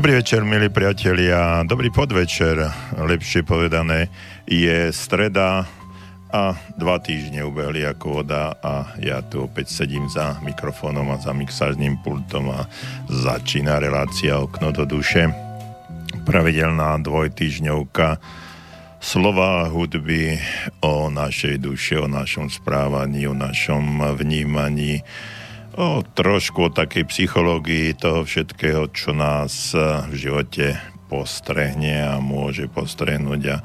Dobrý večer, milí priatelia. Dobrý podvečer, lepšie povedané. Je streda a dva týždne ubehli ako voda a ja tu opäť sedím za mikrofónom a za mixážnym pultom a začína relácia Okno do duše. Pravidelná dvojtýždňovka slova hudby o našej duše, o našom správaní, o našom vnímaní, o trošku o takej psychológii toho všetkého, čo nás v živote postrehne a môže postrehnúť a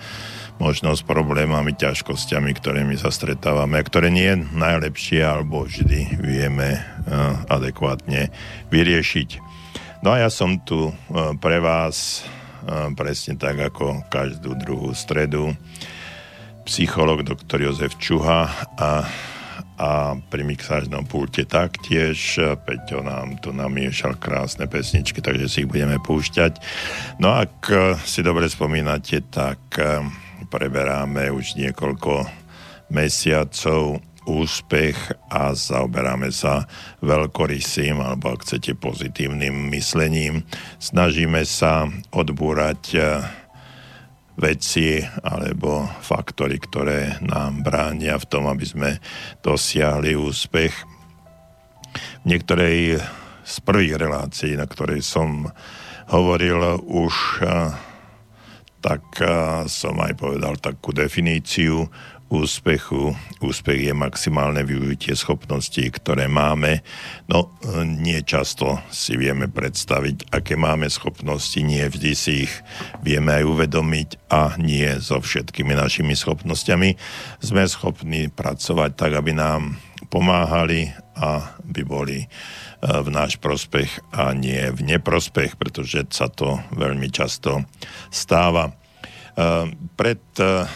možno s problémami, ťažkosťami, ktorými sa stretávame, ktoré nie najlepšie alebo vždy vieme adekvátne vyriešiť. No a ja som tu pre vás presne tak ako každú druhú stredu psycholog doktor Jozef Čuha a a pri mixážnom pulte taktiež. Peťo nám tu namiešal krásne pesničky, takže si ich budeme púšťať. No ak eh, si dobre spomínate, tak eh, preberáme už niekoľko mesiacov úspech a zaoberáme sa veľkorysým alebo ak chcete pozitívnym myslením. Snažíme sa odbúrať eh, veci alebo faktory, ktoré nám bránia v tom, aby sme dosiahli úspech. V niektorej z prvých relácií, na ktorej som hovoril už, tak som aj povedal takú definíciu úspechu. Úspech je maximálne využitie schopností, ktoré máme. No, nie často si vieme predstaviť, aké máme schopnosti, nie vždy si ich vieme aj uvedomiť a nie so všetkými našimi schopnosťami sme schopní pracovať tak, aby nám pomáhali a by boli e, v náš prospech a nie v neprospech, pretože sa to veľmi často stáva. E, pred e,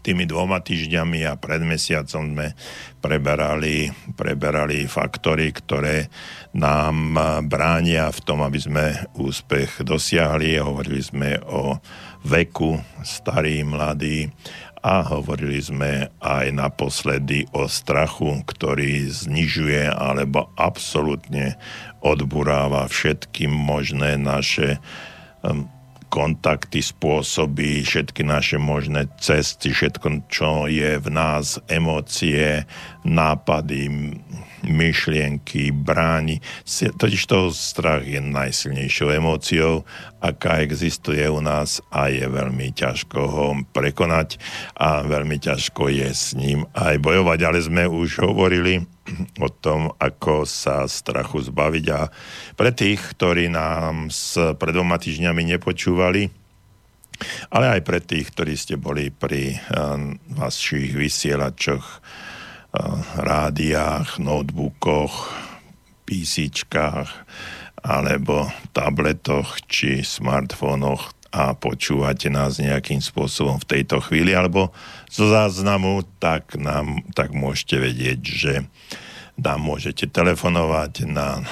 tými dvoma týždňami a pred mesiacom sme preberali, preberali faktory, ktoré nám bránia v tom, aby sme úspech dosiahli. Hovorili sme o veku, starý, mladý a hovorili sme aj naposledy o strachu, ktorý znižuje alebo absolútne odburáva všetky možné naše um, kontakty, spôsoby, všetky naše možné cesty, všetko, čo je v nás, emócie, nápady, myšlienky, bráni. Totiž to strach je najsilnejšou emóciou, aká existuje u nás a je veľmi ťažko ho prekonať a veľmi ťažko je s ním aj bojovať, ale sme už hovorili o tom, ako sa strachu zbaviť a pre tých, ktorí nám s pred dvoma týždňami nepočúvali, ale aj pre tých, ktorí ste boli pri uh, vašich vysielačoch rádiách, notebookoch, písičkách alebo tabletoch či smartfónoch a počúvate nás nejakým spôsobom v tejto chvíli alebo zo záznamu, tak, nám, tak môžete vedieť, že nám môžete telefonovať na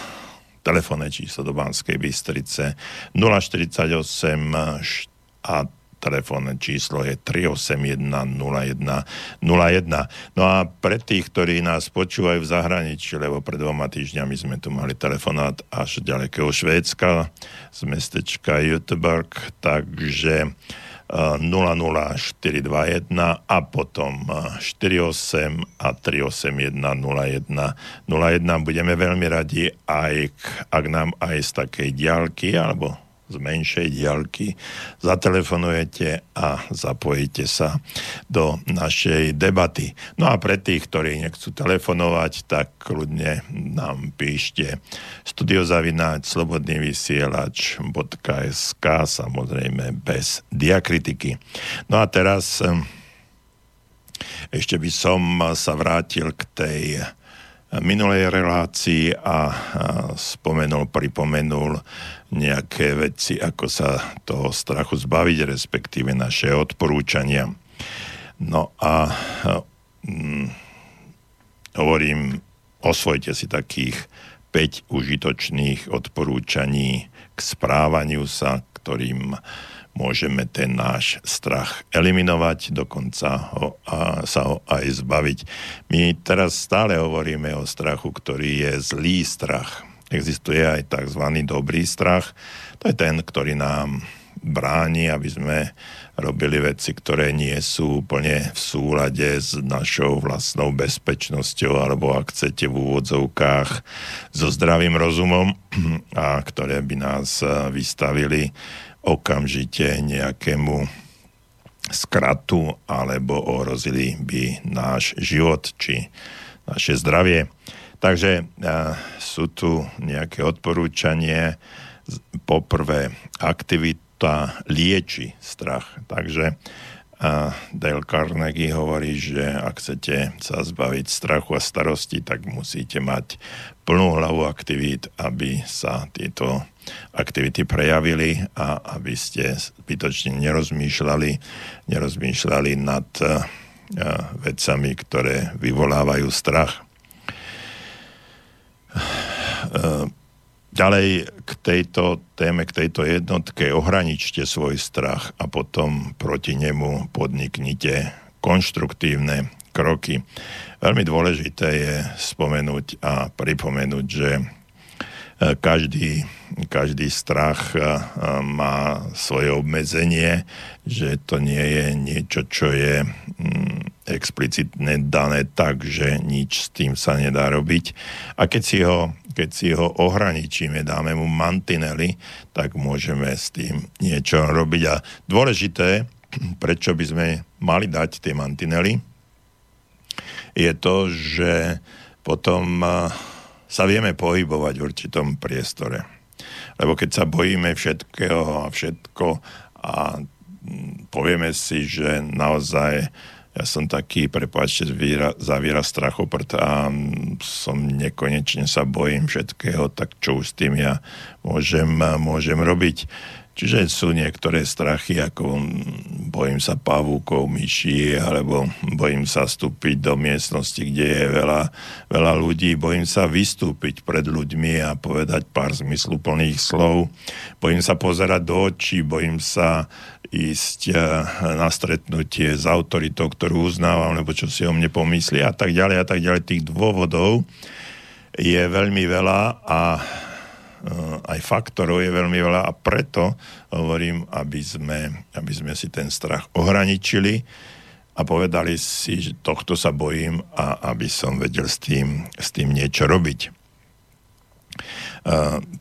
telefónne číslo do Banskej Bystrice 048 a telefónne číslo je 3810101. No a pre tých, ktorí nás počúvajú v zahraničí, lebo pred dvoma týždňami sme tu mali telefonát až ďalekého Švédska z mestečka Göteborg, takže 00421 eh, a potom 48 eh, a 381 01 01. Budeme veľmi radi, aj ak nám aj z takej diálky alebo z menšej diaľky zatelefonujete a zapojíte sa do našej debaty. No a pre tých, ktorí nechcú telefonovať, tak kľudne nám píšte studiozavináč slobodný vysielač.sk samozrejme bez diakritiky. No a teraz ešte by som sa vrátil k tej minulej relácii a spomenul, pripomenul nejaké veci, ako sa toho strachu zbaviť, respektíve naše odporúčania. No a hm, hovorím, osvojte si takých 5 užitočných odporúčaní k správaniu sa, ktorým môžeme ten náš strach eliminovať, dokonca ho, a sa ho aj zbaviť. My teraz stále hovoríme o strachu, ktorý je zlý strach, existuje aj tzv. dobrý strach. To je ten, ktorý nám bráni, aby sme robili veci, ktoré nie sú úplne v súlade s našou vlastnou bezpečnosťou, alebo ak chcete v úvodzovkách so zdravým rozumom, a ktoré by nás vystavili okamžite nejakému skratu alebo ohrozili by náš život či naše zdravie. Takže sú tu nejaké odporúčanie. Poprvé, aktivity tá lieči strach. Takže a Dale Carnegie hovorí, že ak chcete sa zbaviť strachu a starosti, tak musíte mať plnú hlavu aktivít, aby sa tieto aktivity prejavili a aby ste zbytočne nerozmýšľali, nerozmýšľali nad uh, vecami, ktoré vyvolávajú strach. Uh, Ďalej k tejto téme, k tejto jednotke ohraničte svoj strach a potom proti nemu podniknite konštruktívne kroky. Veľmi dôležité je spomenúť a pripomenúť, že každý, každý strach e, má svoje obmedzenie, že to nie je niečo, čo je mm, explicitne dané tak, že nič s tým sa nedá robiť. A keď si ho keď si ho ohraničíme, dáme mu mantinely, tak môžeme s tým niečo robiť. A dôležité, prečo by sme mali dať tie mantinely, je to, že potom sa vieme pohybovať v určitom priestore. Lebo keď sa bojíme všetkého a všetko a povieme si, že naozaj ja som taký, prepáčte za výraz strachoprt a som nekonečne sa bojím všetkého, tak čo už s tým ja môžem, môžem robiť. Čiže sú niektoré strachy, ako bojím sa pavúkov, myší, alebo bojím sa vstúpiť do miestnosti, kde je veľa, veľa ľudí, bojím sa vystúpiť pred ľuďmi a povedať pár zmysluplných slov, bojím sa pozerať do očí, bojím sa ísť eh, na stretnutie s autoritou, ktorú uznávam, lebo čo si o mne pomyslí a tak ďalej a tak ďalej. Tých dôvodov je veľmi veľa a aj faktorov je veľmi veľa a preto hovorím, aby sme, aby sme si ten strach ohraničili a povedali si, že tohto sa bojím a aby som vedel s tým, s tým niečo robiť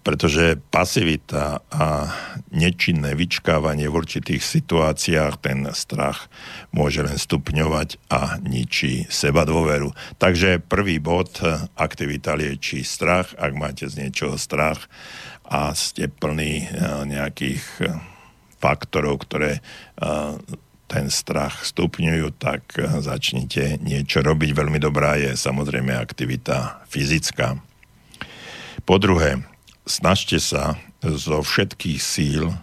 pretože pasivita a nečinné vyčkávanie v určitých situáciách ten strach môže len stupňovať a ničí seba dôveru. Takže prvý bod, aktivita lieči strach, ak máte z niečoho strach a ste plní nejakých faktorov, ktoré ten strach stupňujú, tak začnite niečo robiť. Veľmi dobrá je samozrejme aktivita fyzická. Po druhé, snažte sa zo všetkých síl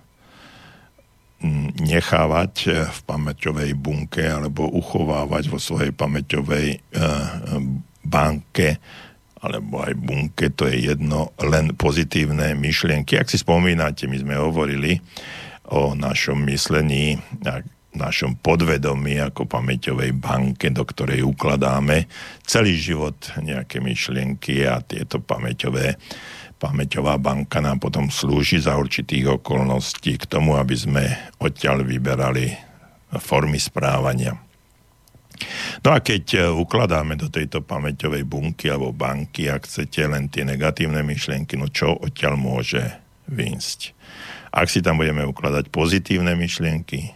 nechávať v pamäťovej bunke alebo uchovávať vo svojej pamäťovej eh, banke alebo aj bunke, to je jedno, len pozitívne myšlienky. Ak si spomínate, my sme hovorili o našom myslení, našom podvedomí ako pamäťovej banke, do ktorej ukladáme celý život nejaké myšlienky a tieto pamäťové pamäťová banka nám potom slúži za určitých okolností k tomu, aby sme odtiaľ vyberali formy správania. No a keď e, ukladáme do tejto pamäťovej bunky alebo banky, ak chcete len tie negatívne myšlienky, no čo odtiaľ môže výjsť? Ak si tam budeme ukladať pozitívne myšlienky,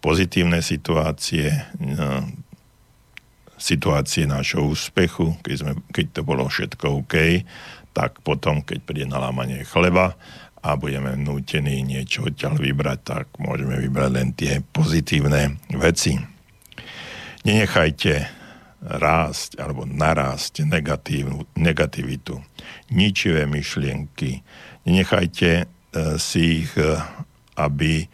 pozitívne situácie, no, situácie nášho úspechu, keď, sme, keď to bolo všetko OK, tak potom, keď príde na lámanie chleba a budeme nútení niečo odtiaľ vybrať, tak môžeme vybrať len tie pozitívne veci. Nenechajte rásť alebo narásť negativitu, ničivé myšlienky. Nenechajte e, si ich, e, aby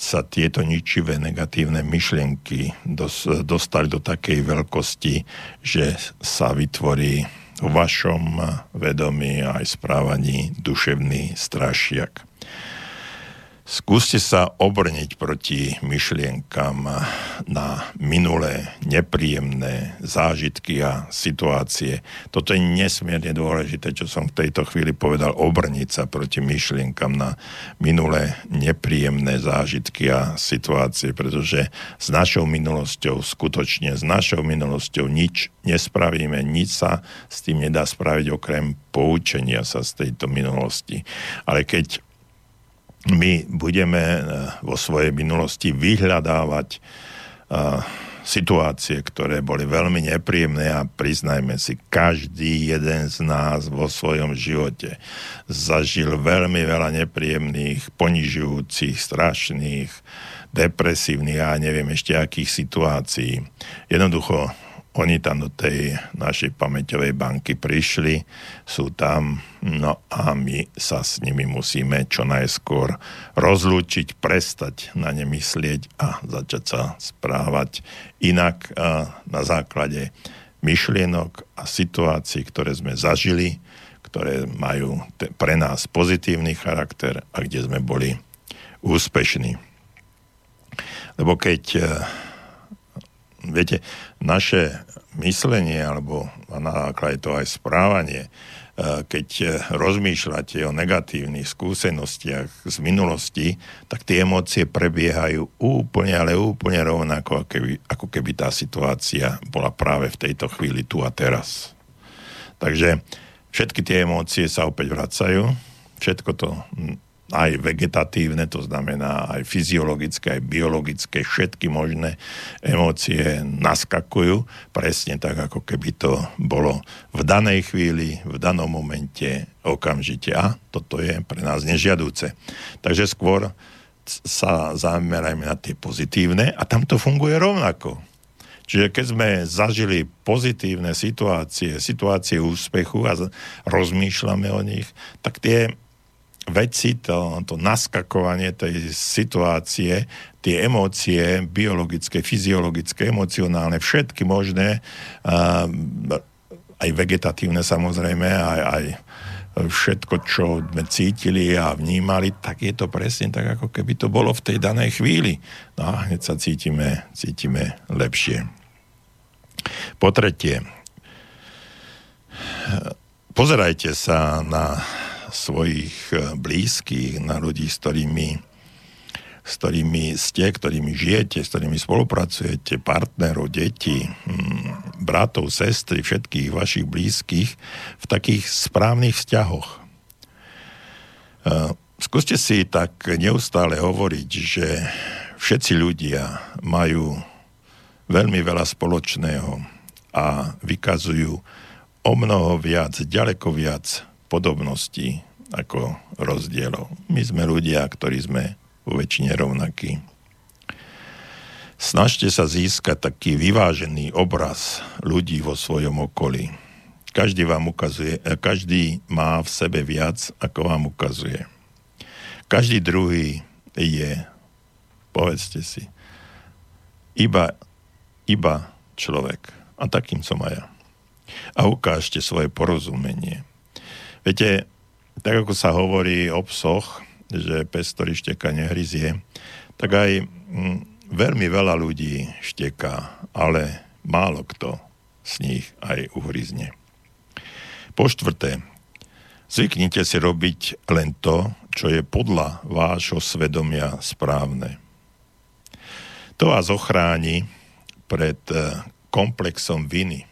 sa tieto ničivé negatívne myšlienky dos, dostali do takej veľkosti, že sa vytvorí v vašom vedomí aj správaní duševný strašiak. Skúste sa obrniť proti myšlienkam na minulé nepríjemné zážitky a situácie. Toto je nesmierne dôležité, čo som v tejto chvíli povedal, obrniť sa proti myšlienkam na minulé nepríjemné zážitky a situácie, pretože s našou minulosťou, skutočne s našou minulosťou nič nespravíme, nič sa s tým nedá spraviť okrem poučenia sa z tejto minulosti. Ale keď my budeme eh, vo svojej minulosti vyhľadávať uh, situácie, ktoré boli veľmi nepríjemné a priznajme si, každý jeden z nás vo svojom živote zažil veľmi veľa nepríjemných, ponižujúcich, strašných, depresívnych a neviem ešte akých situácií. Jednoducho oni tam do tej našej pamäťovej banky prišli, sú tam, no a my sa s nimi musíme čo najskôr rozlúčiť, prestať na ne myslieť a začať sa správať inak na základe myšlienok a situácií, ktoré sme zažili, ktoré majú pre nás pozitívny charakter a kde sme boli úspešní. Lebo keď viete, naše myslenie alebo na základe to aj správanie, e, keď rozmýšľate o negatívnych skúsenostiach z minulosti, tak tie emócie prebiehajú úplne, ale úplne rovnako, ako keby, ako keby tá situácia bola práve v tejto chvíli tu a teraz. Takže všetky tie emócie sa opäť vracajú, všetko to aj vegetatívne, to znamená aj fyziologické, aj biologické, všetky možné emócie naskakujú, presne tak, ako keby to bolo v danej chvíli, v danom momente, okamžite. A toto je pre nás nežiadúce. Takže skôr sa zamerajme na tie pozitívne a tam to funguje rovnako. Čiže keď sme zažili pozitívne situácie, situácie úspechu a rozmýšľame o nich, tak tie veci, to, to naskakovanie tej situácie, tie emócie biologické, fyziologické, emocionálne, všetky možné, aj vegetatívne samozrejme, aj, aj všetko, čo sme cítili a vnímali, tak je to presne tak, ako keby to bolo v tej danej chvíli. No a hneď sa cítime, cítime lepšie. Po tretie, pozerajte sa na svojich eh, blízkych, na ľudí, s ktorými, s ktorými ste, ktorými žijete, s ktorými spolupracujete, partnerov, detí, hm, bratov, sestry, všetkých vašich blízkych v takých správnych vzťahoch. Eh, skúste si tak neustále hovoriť, že všetci ľudia majú veľmi veľa spoločného a vykazujú o mnoho viac, ďaleko viac podobností ako rozdielov. My sme ľudia, ktorí sme vo väčšine rovnakí. Snažte sa získať taký vyvážený obraz ľudí vo svojom okolí. Každý vám ukazuje, eh, každý má v sebe viac, ako vám ukazuje. Každý druhý je, povedzte si, iba, iba človek. A takým som aj ja. A ukážte svoje porozumenie. Viete, tak ako sa hovorí o psoch, že pes, ktorý šteka, nehryzie, tak aj mm, veľmi veľa ľudí šteká, ale málo kto z nich aj uhryzne. Po štvrté, zvyknite si robiť len to, čo je podľa vášho svedomia správne. To vás ochráni pred eh, komplexom viny.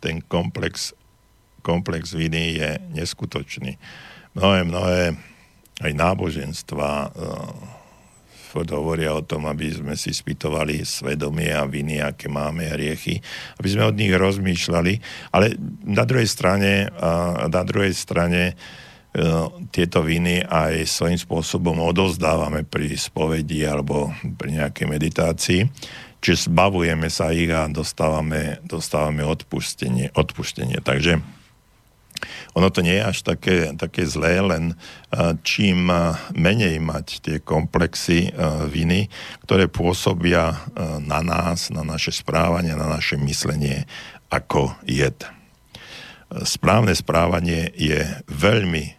Ten komplex komplex viny je neskutočný. Mnohé, mnohé aj náboženstva uh, hovoria o tom, aby sme si spýtovali svedomie a viny, aké máme hriechy, aby sme od nich rozmýšľali, ale na druhej strane, na druhej strane uh, tieto viny aj svojím spôsobom odozdávame pri spovedi alebo pri nejakej meditácii, čiže zbavujeme sa ich a dostávame, dostávame odpustenie, odpustenie. Takže ono to nie je až také, také zlé, len čím menej mať tie komplexy viny, ktoré pôsobia na nás, na naše správanie, na naše myslenie ako jed. Správne správanie je veľmi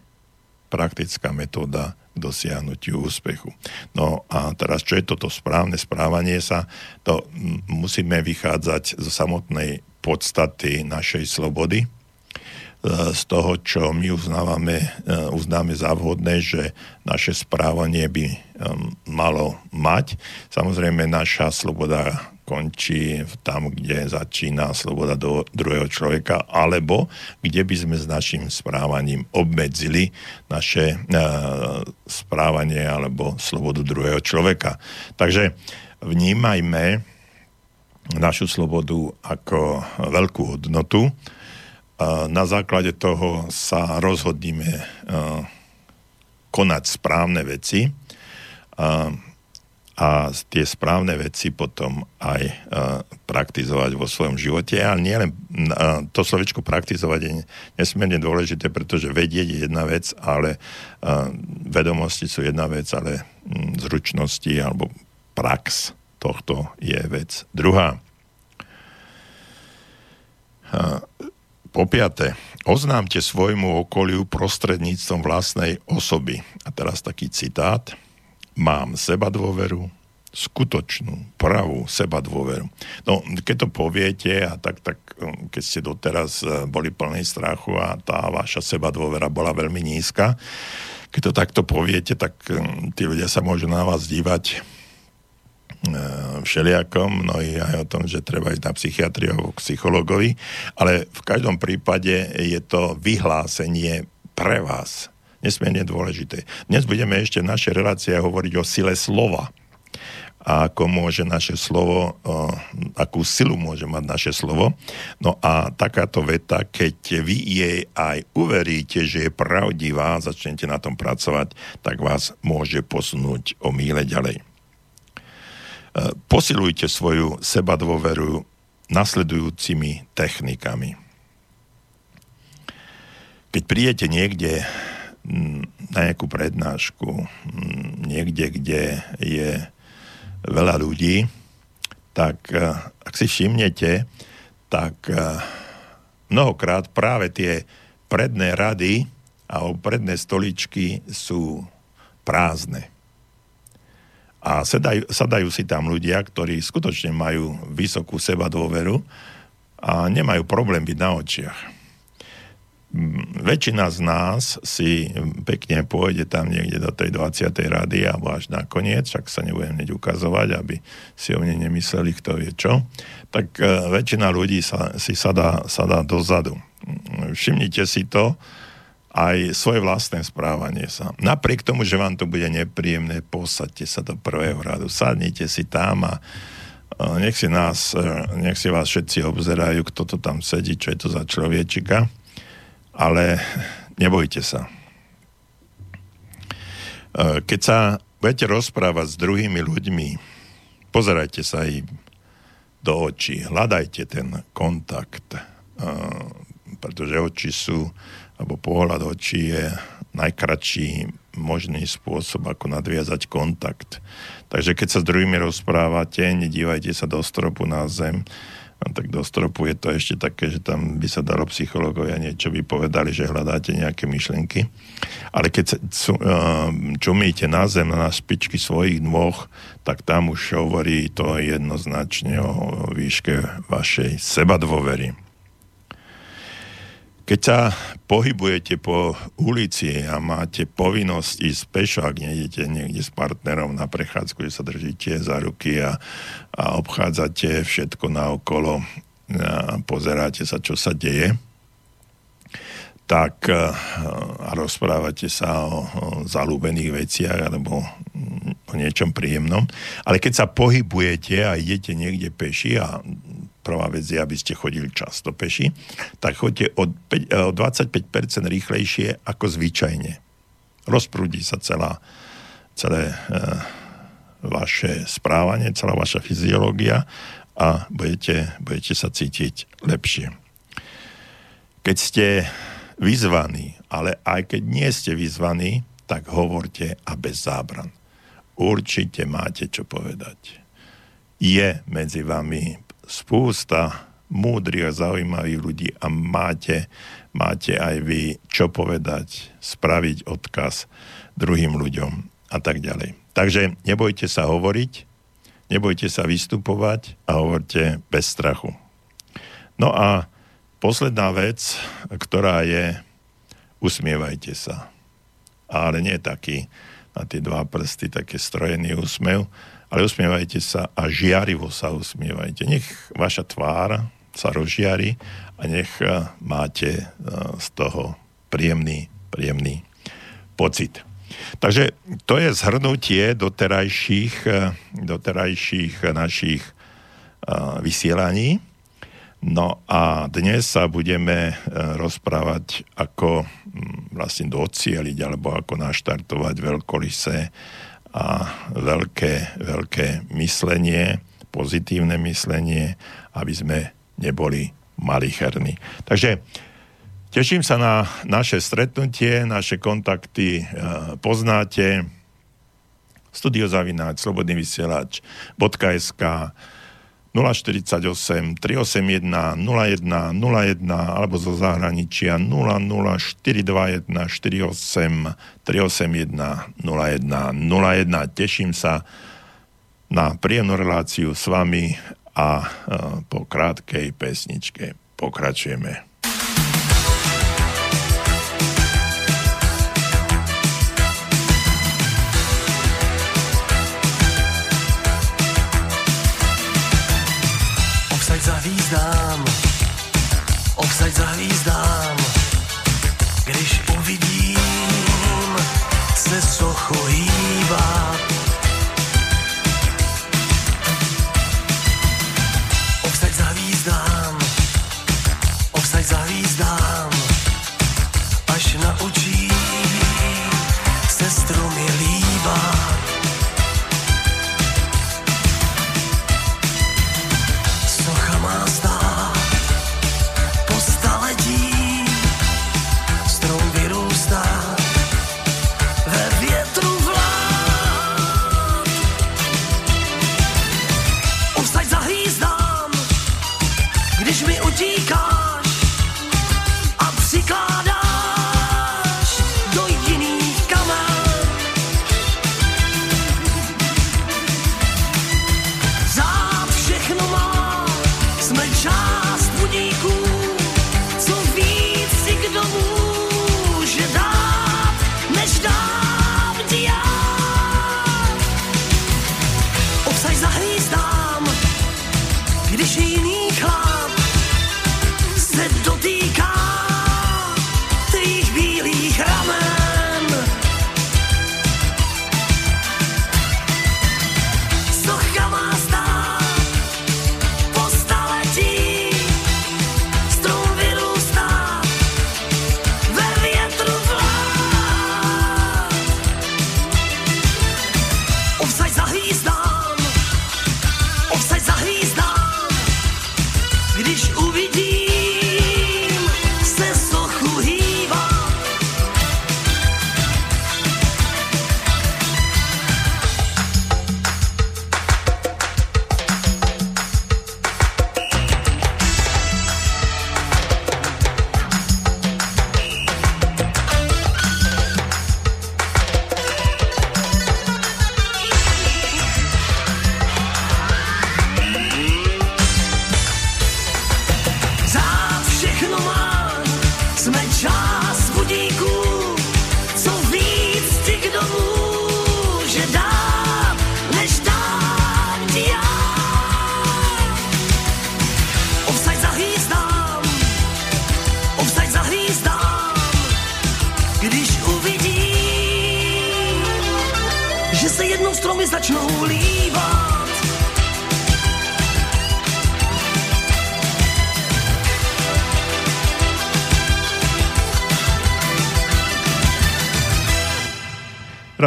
praktická metóda dosiahnutiu úspechu. No a teraz, čo je toto správne správanie sa, to musíme vychádzať zo samotnej podstaty našej slobody, z toho, čo my uznávame, e, uznáme za vhodné, že naše správanie by malo mať. Samozrejme, naša sloboda končí tam, kde začína sloboda do druhého človeka, alebo kde by sme s našim správaním obmedzili naše e, správanie alebo slobodu druhého človeka. Takže vnímajme našu slobodu ako veľkú hodnotu. Na základe toho sa rozhodníme e, konať správne veci. A tie správne veci potom aj praktizovať vo svojom živote. A nielen to slovičko praktizovať je nesmierne dôležité, pretože vedieť je jedna vec, ale vedomosti sú jedna vec, ale zručnosti alebo prax tohto je vec druhá. Po piate, oznámte svojmu okoliu prostredníctvom vlastnej osoby. A teraz taký citát – mám seba dôveru, skutočnú, pravú seba dôveru. No, keď to poviete a tak, tak um, keď ste doteraz uh, boli plný strachu a tá vaša seba dôvera bola veľmi nízka, keď to takto poviete, tak um, tí ľudia sa môžu na vás dívať všelijakom, no i aj o tom, že treba ísť na psychiatriu alebo psychologovi, ale v každom prípade je to vyhlásenie pre vás nesmierne dôležité. Dnes budeme ešte v našej relácii hovoriť o sile slova a ako môže naše slovo, akú silu môže mať naše slovo. No a takáto veta, keď vy jej aj uveríte, že je pravdivá, začnete na tom pracovať, tak vás môže posunúť o míle ďalej. Posilujte svoju sebadôveru nasledujúcimi technikami. Keď príjete niekde na nejakú prednášku niekde, kde je veľa ľudí, tak eh, ak si všimnete, tak eh, mnohokrát práve tie predné rady alebo predné stoličky sú prázdne. A sedajú, sadajú si tam ľudia, ktorí skutočne majú vysokú seba dôveru a nemajú problém byť na očiach väčšina z nás si pekne pôjde tam niekde do tej 20. rady alebo až na koniec, však sa nebudem hneď ukazovať, aby si o mne nemysleli, kto vie čo, tak uh, väčšina ľudí sa, si sadá, sadá dozadu. Všimnite si to, aj svoje vlastné správanie sa. Napriek tomu, že vám to bude nepríjemné, posaďte sa do prvého radu, sadnite si tam a nech si nás, nech si vás všetci obzerajú, kto to tam sedí, čo je to za človečika ale nebojte sa. E, keď sa budete rozprávať s druhými ľuďmi, pozerajte sa im do očí, hľadajte ten kontakt, e, pretože oči sú, alebo pohľad očí je najkračší možný spôsob, ako nadviazať kontakt. Takže keď sa s druhými rozprávate, nedívajte sa do stropu na zem, tak do stropu je to ešte také, že tam by sa dalo psychológovia niečo by povedali, že hľadáte nejaké myšlenky. Ale keď uh, čumíte na zem, na špičky svojich nôh, tak tam už hovorí to jednoznačne o výške vašej sebadôvery. Keď sa pohybujete po ulici a máte povinnosť ísť pešo, ak nejdete niekde s partnerom na prechádzku, že sa držíte za ruky a, a obchádzate všetko naokolo a pozeráte sa, čo sa deje, tak a rozprávate sa o, o zalúbených veciach alebo o niečom príjemnom. Ale keď sa pohybujete a idete niekde peši a prvá vec je, aby ste chodili často peši, tak choďte o, 5, o 25% rýchlejšie ako zvyčajne. Rozprúdi sa celá, celé e, vaše správanie, celá vaša fyziológia a budete, budete sa cítiť lepšie. Keď ste vyzvaní, ale aj keď nie ste vyzvaní, tak hovorte a bez zábran. Určite máte čo povedať. Je medzi vami spústa múdrych a zaujímavých ľudí a máte, máte aj vy čo povedať, spraviť odkaz. druhým ľuďom a tak ďalej. Takže nebojte sa hovoriť, nebojte sa vystupovať a hovorte bez strachu. No a posledná vec, ktorá je, usmievajte sa. Ale nie taký na tie dva prsty, také strojený úsmev, ale usmievajte sa a žiarivo sa usmievajte. Nech vaša tvár sa rozžiari a nech eh, máte eh, z toho príjemný, príjemný pocit. Takže to je zhrnutie doterajších, eh, doterajších našich vysielaní. No a dnes sa budeme rozprávať, ako hm, vlastne docieliť alebo ako naštartovať veľkolise a veľké, veľké myslenie, pozitívne myslenie, aby sme neboli malicherní. Takže teším sa na naše stretnutie, naše kontakty e, poznáte studiozavináč, slobodný vysielač .sk 048 381 01 01 alebo zo zahraničia 00421 48 381 01 01. Teším sa na príjemnú reláciu s vami a e, po krátkej pesničke pokračujeme. Hvízdám, obsaď zahvízdám, když uvidím se sochu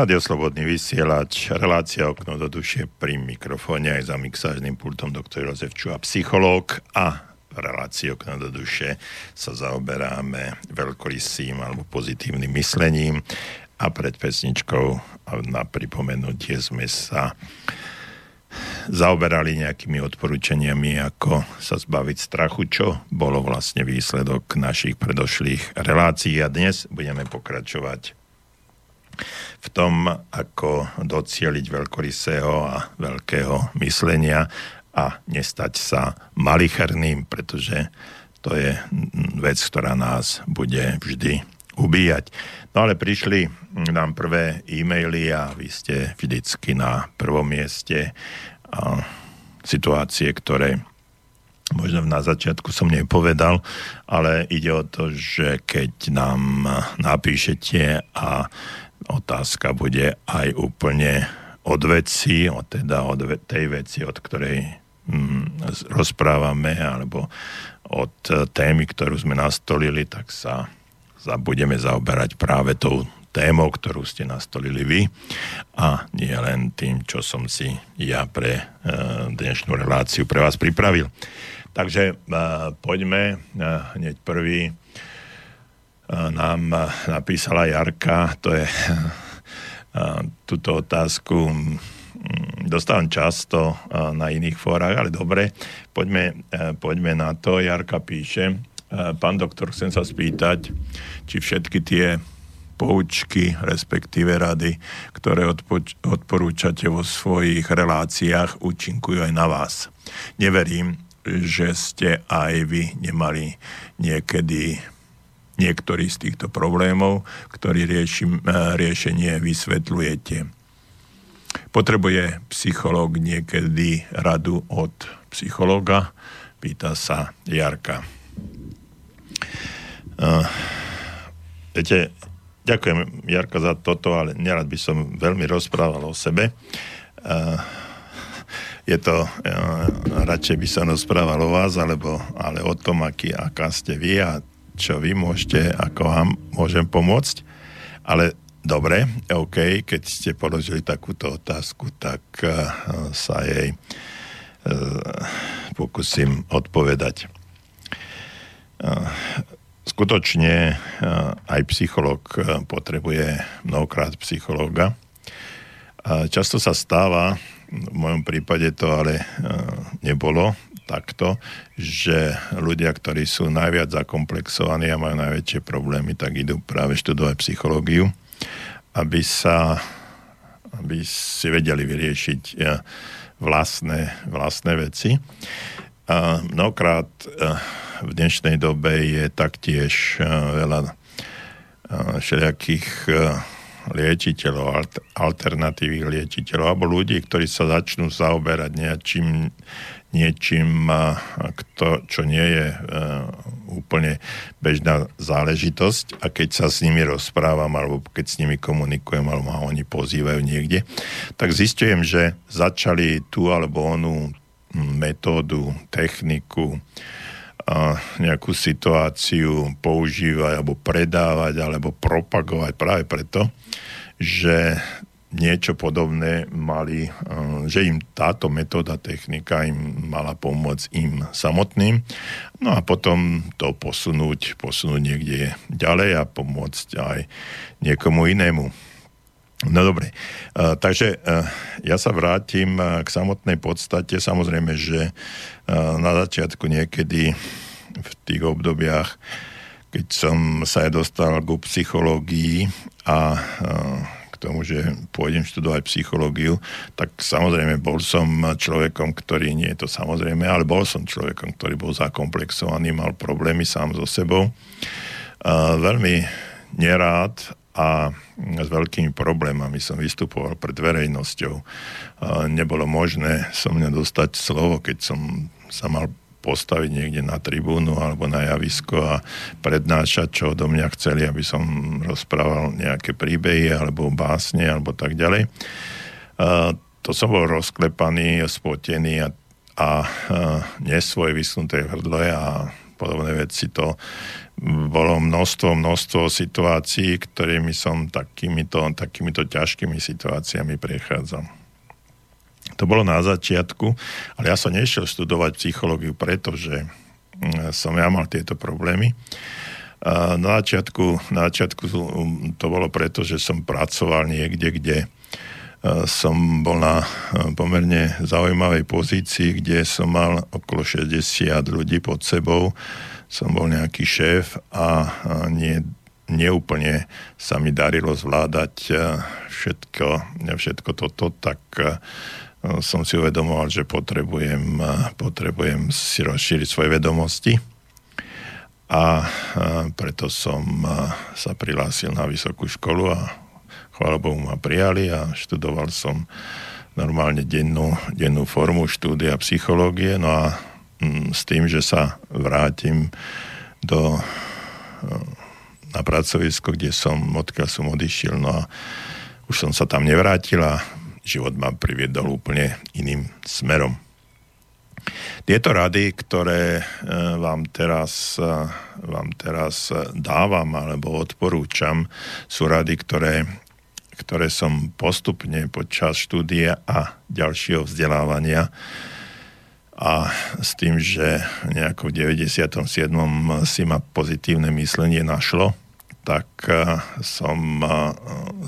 Rádio Slobodný vysielač, relácia okno do duše pri mikrofóne aj za mixážnym pultom doktor Jozef Čuha, psychológ a v relácii okno do duše sa zaoberáme veľkorysým alebo pozitívnym myslením a pred pesničkou na pripomenutie sme sa zaoberali nejakými odporúčaniami, ako sa zbaviť strachu, čo bolo vlastne výsledok našich predošlých relácií. A dnes budeme pokračovať v tom, ako docieliť veľkorysého a veľkého myslenia a nestať sa malicherným, pretože to je vec, ktorá nás bude vždy ubíjať. No ale prišli nám prvé e-maily a vy ste vždycky na prvom mieste a situácie, ktoré možno na začiatku som nepovedal, ale ide o to, že keď nám napíšete a otázka bude aj úplne od veci, od, teda od tej veci, od ktorej mm, rozprávame, alebo od témy, ktorú sme nastolili, tak sa, sa budeme zaoberať práve tou témou, ktorú ste nastolili vy a nie len tým, čo som si ja pre e, dnešnú reláciu pre vás pripravil. Takže e, poďme e, hneď prvý. Nám napísala Jarka, to je túto otázku dostávam často na iných fórach, ale dobre, poďme, poďme na to. Jarka píše, pán doktor, chcem sa spýtať, či všetky tie poučky, respektíve rady, ktoré odpoč- odporúčate vo svojich reláciách, účinkujú aj na vás. Neverím, že ste aj vy nemali niekedy niektorý z týchto problémov, ktorý riešim, eh, riešenie vysvetľujete. Potrebuje psychológ niekedy radu od psychologa? Pýta sa Jarka. Uh, viete, Ďakujem, Jarka, za toto, ale nerad by som veľmi rozprával o sebe. Je to, radšej by som rozprával o vás, alebo, ale o tom, aký, aká ste vy a čo vy môžete, ako vám môžem pomôcť. Ale dobre, OK, keď ste položili takúto otázku, tak sa jej pokúsim odpovedať skutočne eh, aj psycholog eh, potrebuje mnohokrát psychológa. Často sa stáva, v mojom prípade to ale eh, nebolo takto, že ľudia, ktorí sú najviac zakomplexovaní a majú najväčšie problémy, tak idú práve študovať psychológiu, aby sa aby si vedeli vyriešiť vlastné, vlastné veci. A mnohokrát v dnešnej dobe je taktiež eh, veľa eh, všelijakých eh, liečiteľov, alternatívnych liečiteľov, alebo ľudí, ktorí sa začnú zaoberať niečím, niečím kto, čo nie je úplne bežná záležitosť. A keď sa s nimi rozprávam alebo keď s nimi komunikujem alebo ma oni pozývajú niekde, tak zistujem, že začali tú alebo onú metódu, techniku, nejakú situáciu používať alebo predávať alebo propagovať práve preto, že niečo podobné mali, že im táto metóda, technika im mala pomôcť im samotným. No a potom to posunúť, posunúť niekde ďalej a pomôcť aj niekomu inému. No dobre, takže ja sa vrátim k samotnej podstate. Samozrejme, že na začiatku niekedy v tých obdobiach, keď som sa aj dostal ku psychológii a tomu, že pôjdem študovať psychológiu, tak samozrejme bol som človekom, ktorý, nie je to samozrejme, ale bol som človekom, ktorý bol zakomplexovaný, mal problémy sám so sebou. Veľmi nerád a s veľkými problémami som vystupoval pred verejnosťou. Nebolo možné so mňa dostať slovo, keď som sa mal postaviť niekde na tribúnu alebo na javisko a prednášať, čo do mňa chceli, aby som rozprával nejaké príbehy alebo básne alebo tak ďalej. To som bol rozklepaný, spotený a, a nesvoj vysnuté hrdle a podobné veci. To bolo množstvo, množstvo situácií, ktorými som takýmito, takýmito ťažkými situáciami prechádzal. To bolo na začiatku, ale ja som nešiel študovať psychológiu, pretože mm, som ja mal tieto problémy. Na začiatku, na začiatku to bolo preto, že som pracoval niekde, kde som bol na pomerne zaujímavej pozícii, kde som mal okolo 60 ľudí pod sebou. Som bol nejaký šéf a nie neúplne sa mi darilo zvládať všetko, všetko toto, tak som si uvedomoval, že potrebujem, potrebujem si rozšíriť svoje vedomosti. A preto som sa prihlásil na vysokú školu a chvála Bohu ma prijali a študoval som normálne dennú, dennú formu štúdia psychológie, no a mm, s tým, že sa vrátim do, na pracovisko, kde som, odkiaľ som odišiel, no a už som sa tam nevrátil a život ma priviedol úplne iným smerom. Tieto rady, ktoré e, vám teraz, e, vám teraz dávam alebo odporúčam, sú rady, ktoré, ktoré som postupne počas štúdia a ďalšieho vzdelávania a s tým, že nejako v 97. si ma pozitívne myslenie našlo, tak eh, som eh,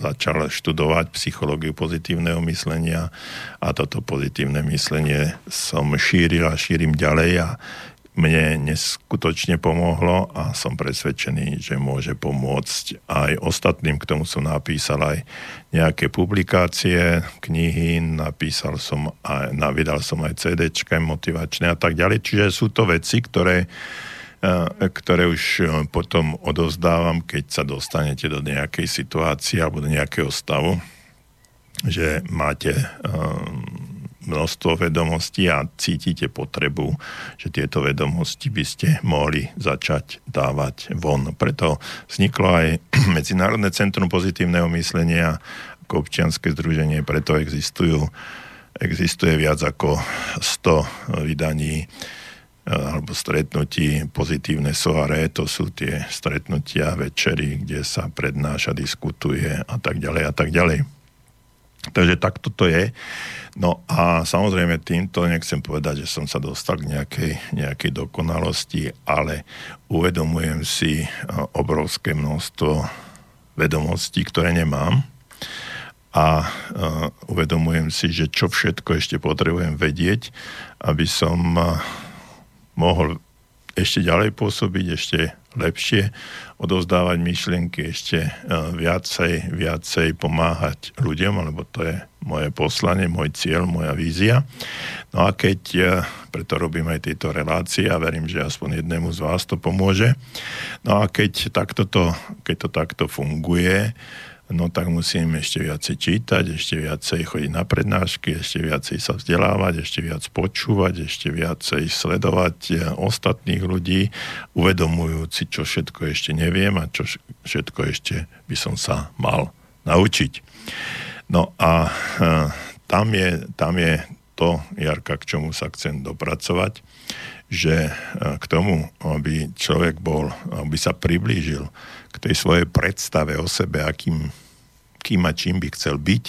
začal študovať psychológiu pozitívneho myslenia a toto pozitívne myslenie som šíril a šírim ďalej a mne neskutočne pomohlo a som presvedčený, že môže pomôcť aj ostatným. K tomu som napísal aj nejaké publikácie, knihy, napísal som aj, vydal som aj CDčka motivačné a tak ďalej. Čiže sú to veci, ktoré ktoré už e, potom odovzdávam, keď sa dostanete do nejakej situácie alebo do nejakého stavu, že máte e, množstvo vedomostí a cítite potrebu, že tieto vedomosti by ste mohli začať dávať von. Preto vzniklo aj Medzinárodné centrum pozitívneho myslenia ako občianske združenie, preto existujú, existuje viac ako 100 vydaní alebo stretnutí pozitívne soare, to sú tie stretnutia, večery, kde sa prednáša, diskutuje a tak ďalej a tak ďalej. Takže takto to je. No a samozrejme týmto nechcem povedať, že som sa dostal k nejakej, nejakej dokonalosti, ale uvedomujem si e, obrovské množstvo vedomostí, ktoré nemám a uh, uvedomujem si, že čo všetko ešte potrebujem vedieť, aby som mohol ešte ďalej pôsobiť, ešte lepšie odovzdávať myšlienky, ešte e, viacej, viacej pomáhať ľuďom, lebo to je moje poslanie, môj cieľ, moja vízia. No a keď, e, preto robím aj tieto relácie a verím, že aspoň jednému z vás to pomôže. No a keď, takto to, keď to takto funguje, no tak musím ešte viacej čítať, ešte viacej chodiť na prednášky, ešte viacej sa vzdelávať, ešte viac počúvať, ešte viacej sledovať eh, ostatných ľudí, uvedomujúci, čo všetko ešte neviem a čo všetko ešte by som sa mal naučiť. No a e, tam je, tam je to, Jarka, k čomu sa chcem dopracovať, že e, k tomu, aby človek bol, aby sa priblížil k tej svojej predstave o sebe, akým, kým a čím by chcel byť,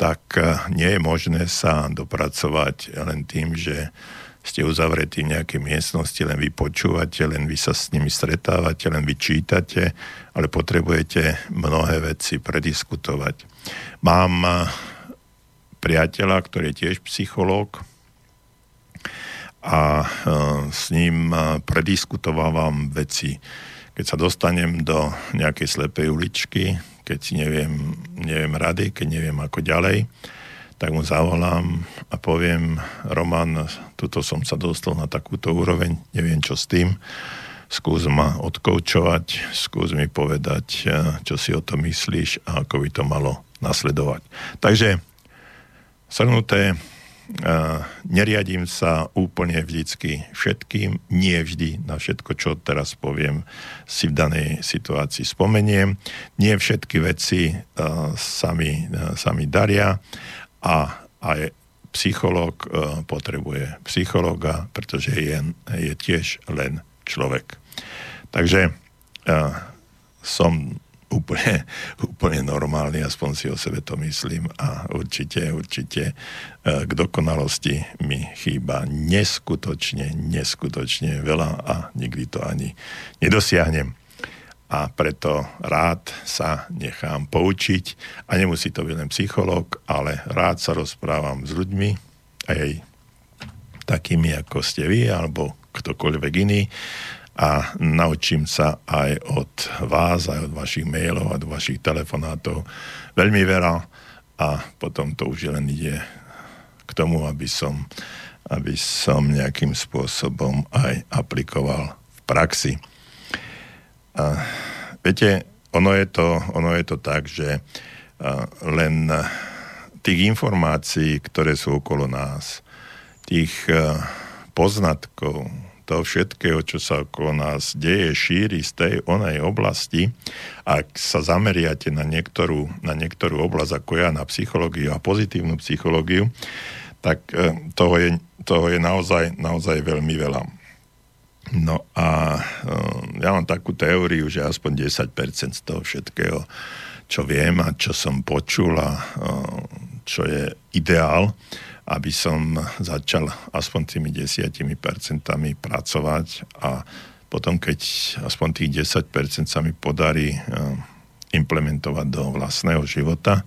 tak eh, nie je možné sa dopracovať len tým, že ste uzavretí v nejakej miestnosti, len vy počúvate, len vy sa s nimi stretávate, len vy čítate, ale potrebujete mnohé veci prediskutovať. Mám eh, priateľa, ktorý je tiež psychológ a eh, s ním prediskutovávam veci keď sa dostanem do nejakej slepej uličky, keď neviem, neviem rady, keď neviem ako ďalej, tak mu zavolám a poviem, Roman, tuto som sa dostal na takúto úroveň, neviem čo s tým, skús ma odkoučovať, skús mi povedať, čo si o tom myslíš a ako by to malo nasledovať. Takže shrnuté, neriadím sa úplne vždycky všetkým, nie vždy na všetko, čo teraz poviem, si v danej situácii spomeniem. Nie všetky veci sa mi, sa mi daria a aj psychológ potrebuje psychológa, pretože je, je tiež len človek. Takže som úplne, úplne normálny, aspoň si o sebe to myslím a určite, určite e, k dokonalosti mi chýba neskutočne, neskutočne veľa a nikdy to ani nedosiahnem. A preto rád sa nechám poučiť a nemusí to byť len psychológ, ale rád sa rozprávam s ľuďmi, aj takými ako ste vy, alebo ktokoľvek iný a naučím sa aj od vás, aj od vašich mailov, od vašich telefonátov veľmi veľa a potom to už len ide k tomu, aby som, aby som nejakým spôsobom aj aplikoval v praxi. A, viete, ono je to, ono je to tak, že len tých informácií, ktoré sú okolo nás, tých poznatkov, toho všetkého, čo sa okolo nás deje, šíri z tej onej oblasti, ak sa zameriate na niektorú, na niektorú oblasť, ako ja, na psychológiu a pozitívnu psychológiu, tak e, toho je, toho je naozaj, naozaj veľmi veľa. No a e, ja mám takú teóriu, že aspoň 10% z toho všetkého, čo viem a čo som počul a e, čo je ideál, aby som začal aspoň tými desiatimi percentami pracovať a potom, keď aspoň tých 10% sa mi podarí eh, implementovať do vlastného života,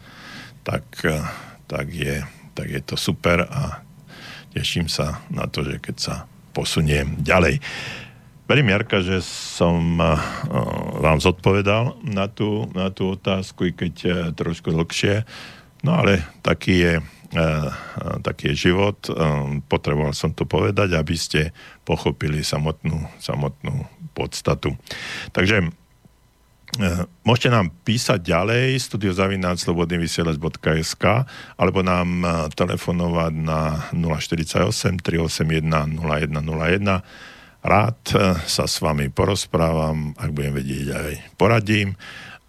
tak, eh, tak, je, tak je to super a teším sa na to, že keď sa posuniem ďalej. Verím, Jarka, že som uh, vám zodpovedal na tú, na tú otázku, i keď trošku dlhšie. No ale taký je taký je život. E, potreboval som to povedať, aby ste pochopili samotnú, samotnú podstatu. Takže Môžete nám písať ďalej studiozavináčslobodnyvysielac.sk alebo nám telefonovať na 048 381 0101 Rád sa s vami porozprávam, ak budem vedieť aj poradím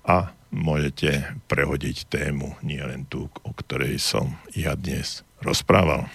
a môžete prehodiť tému, nie len tú, o ktorej som ja dnes rozprával.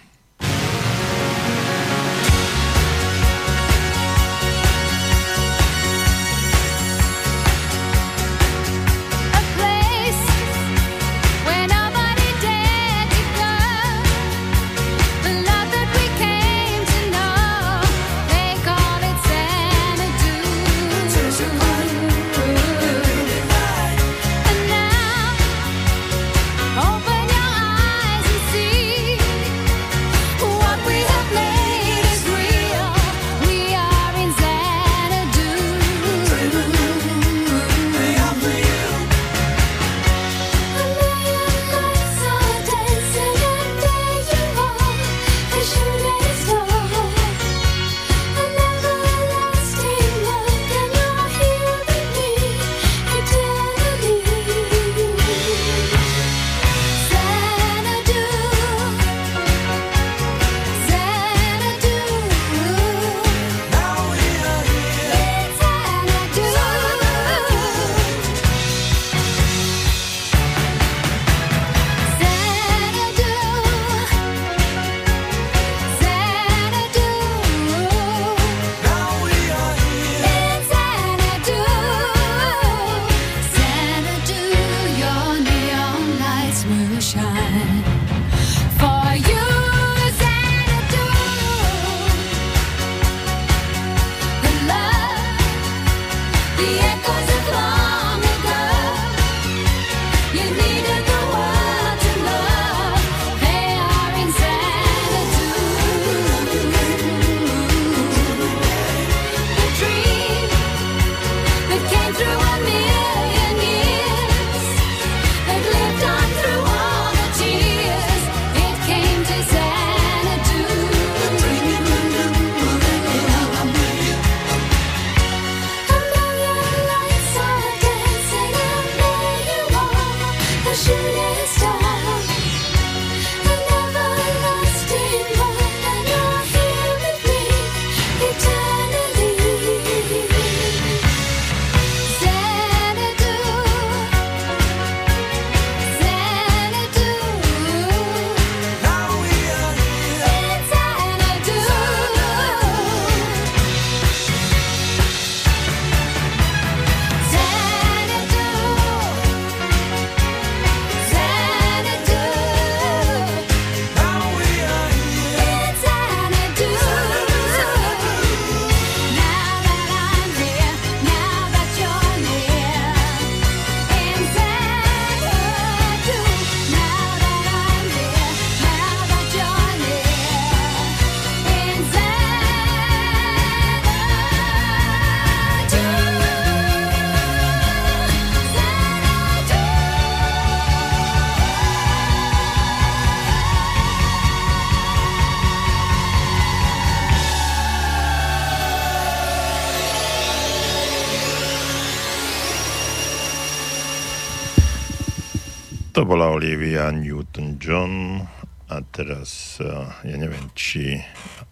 Bola Olivia Newton-John a teraz ja neviem, či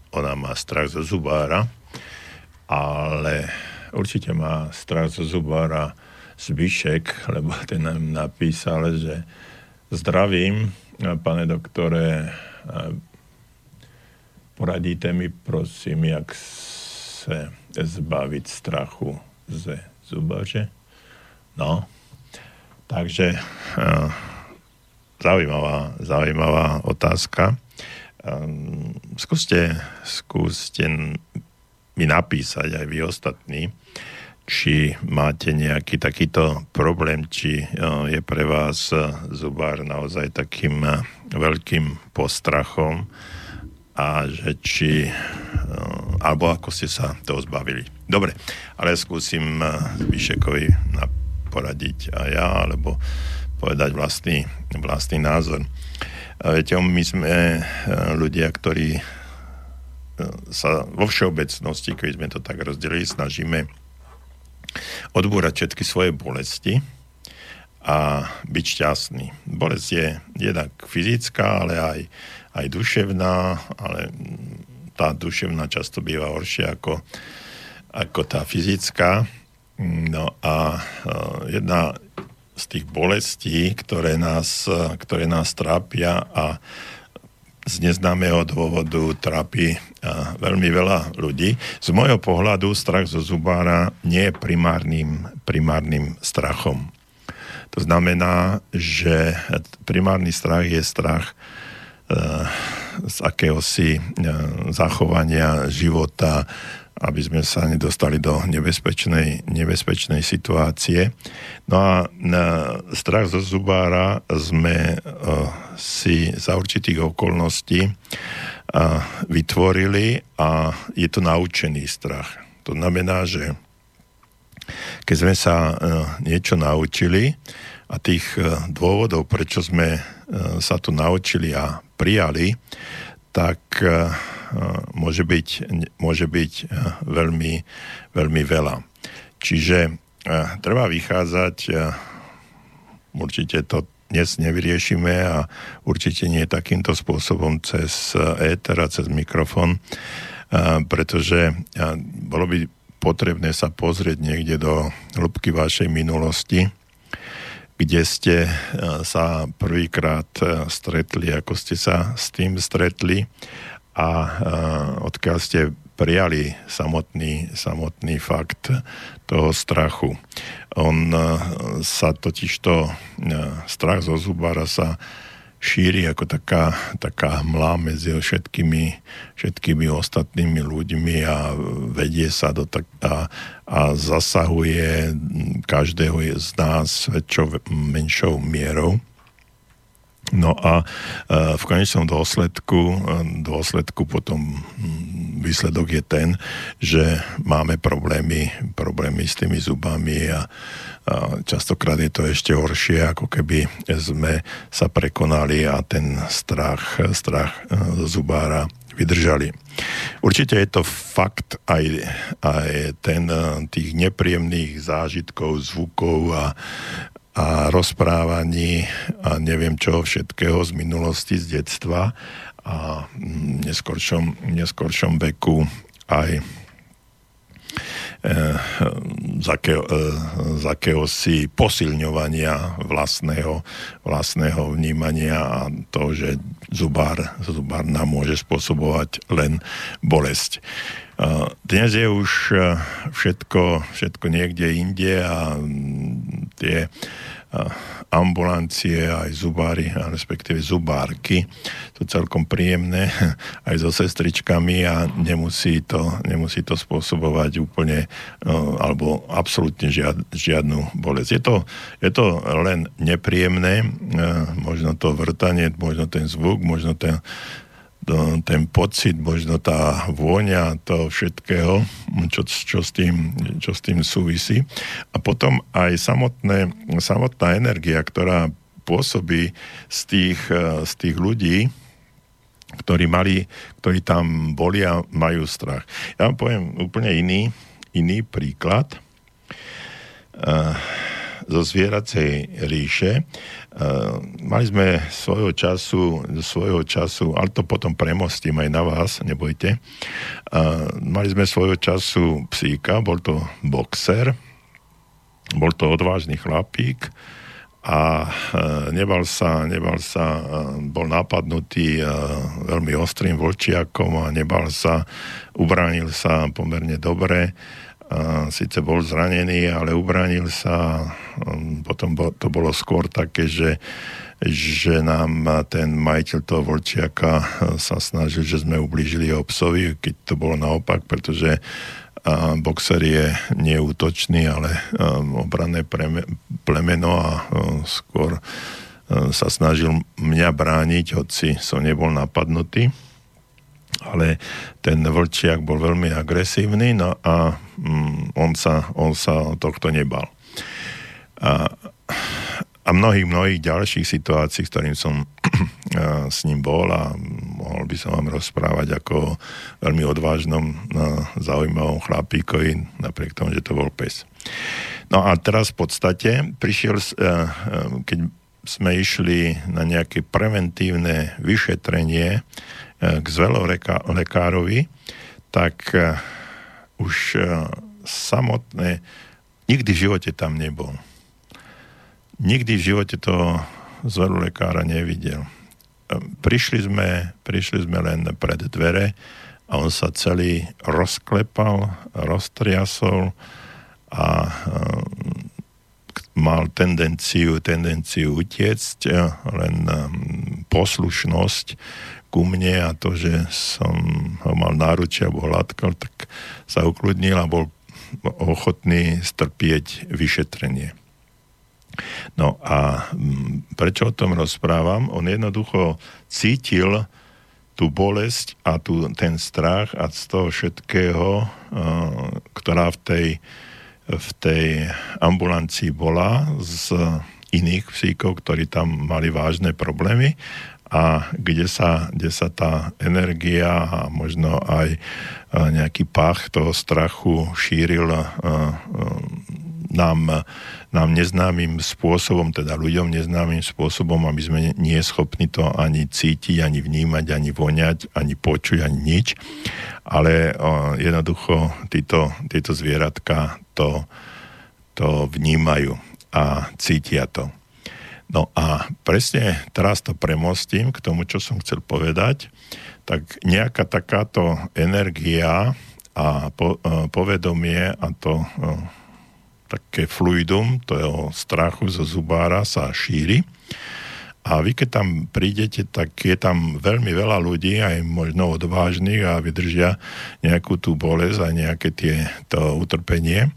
ona má strach zo zubára, ale určite má strach zo zubára Zbyšek, lebo ten nám napísal, že zdravím, pane doktore, poradíte mi prosím, jak se zbaviť strachu ze zubaře. No, takže zaujímavá, zaujímavá otázka. Um, skúste, skúste mi napísať aj vy ostatní, či máte nejaký takýto problém, či je pre vás zubár naozaj takým veľkým postrachom a že či, alebo ako ste sa toho zbavili. Dobre, ale skúsim Vyšekovi poradiť a ja, alebo povedať vlastný, vlastný názor. Viete, my sme ľudia, ktorí sa vo všeobecnosti, keď sme to tak rozdelili, snažíme odbúrať všetky svoje bolesti a byť šťastný. Bolesť je jednak fyzická, ale aj, aj duševná, ale tá duševná často býva horšia ako, ako tá fyzická. No a jedna z tých bolestí, ktoré nás, ktoré nás trápia a z neznámeho dôvodu trápi veľmi veľa ľudí. Z môjho pohľadu strach zo zubára nie je primárnym, primárnym strachom. To znamená, že primárny strach je strach e, z akéhosi e, zachovania života, aby sme sa nedostali do nebezpečnej, nebezpečnej situácie. No a na strach zo zubára sme uh, si za určitých okolností uh, vytvorili a je to naučený strach. To znamená, že keď sme sa uh, niečo naučili a tých dôvodov, prečo sme sa to naučili a prijali, tak môže byť, môže byť veľmi, veľmi veľa. Čiže treba vychádzať, určite to dnes nevyriešime a určite nie takýmto spôsobom cez éter a cez mikrofón, pretože bolo by potrebné sa pozrieť niekde do hĺbky vašej minulosti, kde ste sa prvýkrát stretli, ako ste sa s tým stretli a odkiaľ ste prijali samotný, samotný fakt toho strachu. On sa totižto, strach zo zubára sa šíri ako taká, taká hmla medzi všetkými, všetkými ostatnými ľuďmi a vedie sa do tak, a, a zasahuje každého z nás väčšou, menšou mierou. No a e, v konečnom dôsledku, e, dôsledku potom výsledok je ten, že máme problémy, problémy s tými zubami a, a častokrát je to ešte horšie, ako keby sme sa prekonali a ten strach, strach e, zubára vydržali. Určite je to fakt aj, aj ten tých nepríjemných zážitkov, zvukov a, a rozprávaní a neviem čo všetkého z minulosti, z detstva a v neskoršom, neskoršom veku aj z, akého, e, z akéhosi posilňovania vlastného, vlastného vnímania a to, že zubár, zubár nám môže spôsobovať len bolesť. Dnes je už e, všetko, všetko niekde inde a tie ambulancie, aj zubári, respektíve zubárky sú celkom príjemné aj so sestričkami a nemusí to, nemusí to spôsobovať úplne e, alebo absolútne žiad, žiadnu bolesť. Je to, je to len nepríjemné, možno to vrtanie, možno ten zvuk, možno ten ten pocit, možno tá vôňa toho všetkého, čo, čo, s tým, čo s tým súvisí. A potom aj samotné, samotná energia, ktorá pôsobí z tých, z tých ľudí, ktorí, mali, ktorí tam boli a majú strach. Ja vám poviem úplne iný, iný príklad. zo zvieracej ríše. Mali sme svojho času, svojho času, ale to potom premostím aj na vás, nebojte. Mali sme svojho času psíka, bol to boxer, bol to odvážny chlapík, a nebal sa, nebal sa, bol napadnutý veľmi ostrým vlčiakom a nebal sa, ubránil sa pomerne dobre síce bol zranený, ale ubránil sa. Um, potom to bolo skôr také, že, že nám ten majiteľ toho vlčiaka uh, sa snažil, že sme ublížili jeho psovi, keď to bolo naopak, pretože boxer je neútočný, ale um, obranné plemeno a skôr sa snažil mňa brániť, hoci som nebol napadnutý ale ten vlčiak bol veľmi agresívny no a mm, on, sa, on sa tohto nebal. A, a mnohých, mnohých ďalších situácií, s ktorým som s ním bol a mohol by som vám rozprávať ako o veľmi odvážnom, zaujímavom chlapíkovi, napriek tomu, že to bol pes. No a teraz v podstate prišiel, keď sme išli na nejaké preventívne vyšetrenie k zvelolekárovi, tak e, už e, samotné nikdy v živote tam nebol. Nikdy v živote to zvelolekára nevidel. E, prišli sme, prišli sme len pred dvere a on sa celý rozklepal, roztriasol a mal tendenciu, tendenciu utiecť, len poslušnosť ku mne a to, že som ho mal náručie alebo hladkal, tak sa ukludnil a bol ochotný strpieť vyšetrenie. No a mm, prečo o tom rozprávam? On jednoducho cítil tú bolesť a tú, ten strach a z toho všetkého, uh, ktorá v tej, v tej ambulancii bola z iných psíkov, ktorí tam mali vážne problémy a kde sa, kde sa tá energia a možno aj nejaký pach toho strachu šíril nám, nám neznámym spôsobom, teda ľuďom neznámym spôsobom, aby sme nie schopní to ani cítiť, ani vnímať, ani voňať, ani počuť, ani nič. Ale jednoducho títo, títo zvieratka to, to vnímajú a cítia to. No a presne teraz to premostím k tomu, čo som chcel povedať. Tak nejaká takáto energia a uh, povedomie a to uh, také fluidum, to je o strachu zo zubára sa šíri. A vy keď tam prídete, tak je tam veľmi veľa ľudí, aj možno odvážnych a vydržia nejakú tú bolesť a nejaké tie, to utrpenie.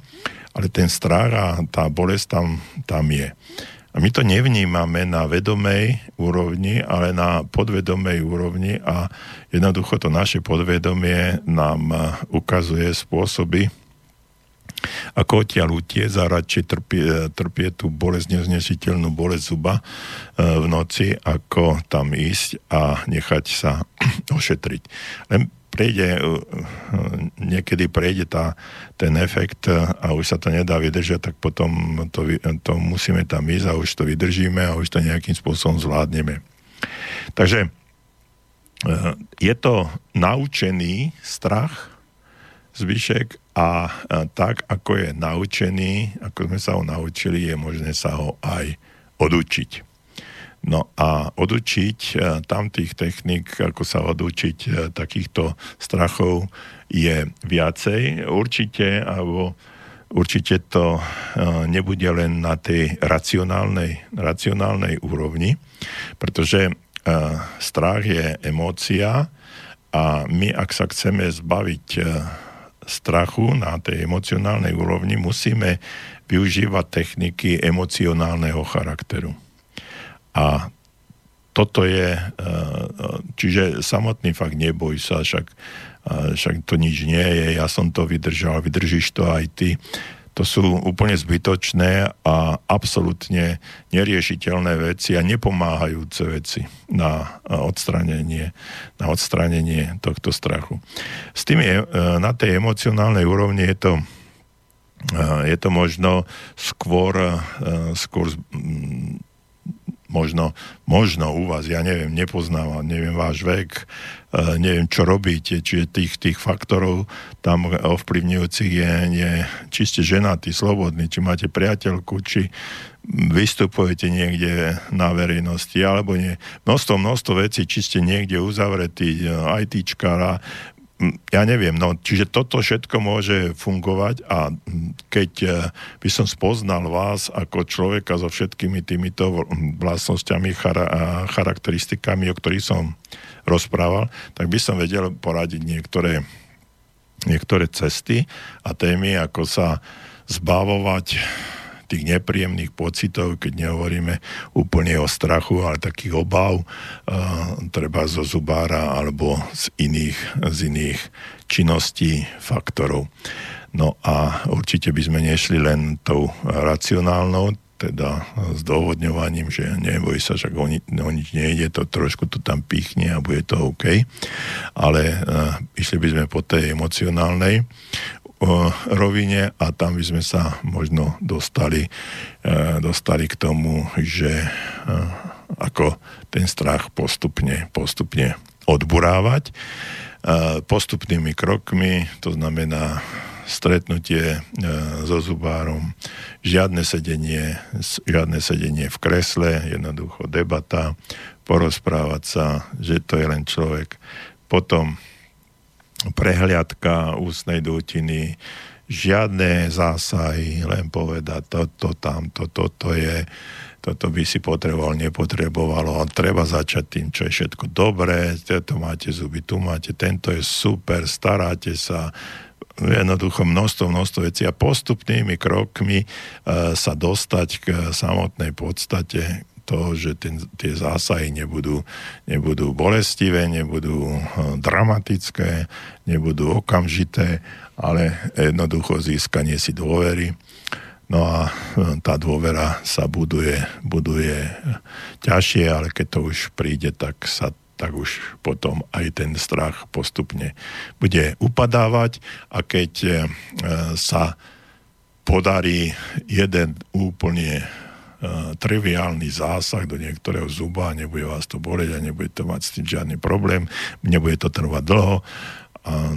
Ale ten strach a tá bolesť tam, tam je. A my to nevnímame na vedomej úrovni, ale na podvedomej úrovni a jednoducho to naše podvedomie nám eh, ukazuje spôsoby, ako odtiaľ utiec a radšej trpie, trpie tú bolesť, neznesiteľnú bolesť zuba eh, v noci, ako tam ísť a nechať sa ošetriť. Len prejde, uh, uh, niekedy prejde tá, ten efekt a už sa to nedá vydržať, tak potom to, to musíme tam ísť a už to vydržíme a už to nejakým spôsobom zvládneme. Takže je to naučený strach, zvyšek a tak, ako je naučený, ako sme sa ho naučili, je možné sa ho aj odučiť. No a odučiť e, tam tých technik, ako sa odučiť e, takýchto strachov je viacej. Určite, alebo určite to e, nebude len na tej racionálnej, racionálnej úrovni, pretože strach je emócia a my, ak sa chceme zbaviť strachu na tej emocionálnej úrovni, musíme využívať techniky emocionálneho charakteru. A toto je, e, čiže samotný fakt neboj sa, však, e, však to nič nie je, ja som to vydržal, vydržíš to aj ty. To sú úplne zbytočné a absolútne neriešiteľné veci a nepomáhajúce veci na odstranenie, na odstranenie tohto strachu. S tým je, e, na tej emocionálnej úrovni je to je to možno skôr, skôr možno, možno u vás, ja neviem, nepoznávam, neviem váš vek, e, neviem, čo robíte, čiže tých, tých faktorov tam ovplyvňujúcich je, je či ste ženatí, slobodní, či máte priateľku, či vystupujete niekde na verejnosti, alebo nie. Množstvo, množstvo vecí, či ste niekde uzavretí, e, ITčkára, ja neviem, no, čiže toto všetko môže fungovať a keď e, by som spoznal vás ako človeka so všetkými týmito vlastnosťami, charakteristikami, o ktorých som rozprával, tak by som vedel poradiť niektoré, niektoré cesty a témy, ako sa zbavovať tých nepríjemných pocitov, keď nehovoríme úplne o strachu, ale takých obav, uh, treba zo zubára alebo z iných, z iných činností, faktorov. No a určite by sme nešli len tou racionálnou, teda s dovodňovaním, že neboj sa, že o, ni- o nič nejde, to trošku to tam pichne a bude to OK. Ale uh, išli by sme po tej emocionálnej rovine a tam by sme sa možno dostali, e, dostali k tomu, že e, ako ten strach postupne, postupne odburávať e, postupnými krokmi, to znamená stretnutie so zubárom, žiadne sedenie, žiadne sedenie v kresle, jednoducho debata, porozprávať sa, že to je len človek. Potom prehliadka ústnej dutiny, žiadne zásahy, len povedať toto, tamto, toto je, toto by si potreboval, nepotrebovalo a treba začať tým, čo je všetko dobré, to máte zuby, tu máte, tento je super, staráte sa, jednoducho množstvo, množstvo vecí a postupnými krokmi e, sa dostať k samotnej podstate, toho, že ten, tie zásahy nebudú, nebudú bolestivé, nebudú eh, dramatické, nebudú okamžité, ale jednoducho získanie si dôvery. No a eh, tá dôvera sa buduje, buduje ťažšie, ale keď to už príde, tak sa tak už potom aj ten strach postupne bude upadávať a keď e, sa podarí jeden úplne triviálny zásah do niektorého zuba, nebude vás to boleť a nebude to mať s tým žiadny problém, nebude to trvať dlho a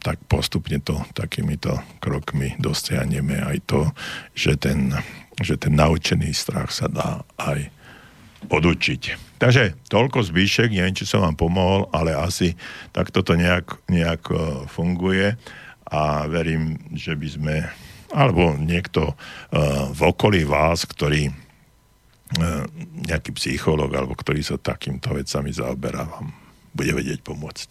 tak postupne to takýmito krokmi dosiahneme aj to, že ten, že ten naučený strach sa dá aj odučiť. Takže toľko zvyšek, neviem, či som vám pomohol, ale asi takto to nejak, nejak e, funguje a verím, že by sme alebo niekto uh, v okolí vás, ktorý uh, nejaký psychológ alebo ktorý sa takýmto vecami zaoberá, vám bude vedieť pomôcť.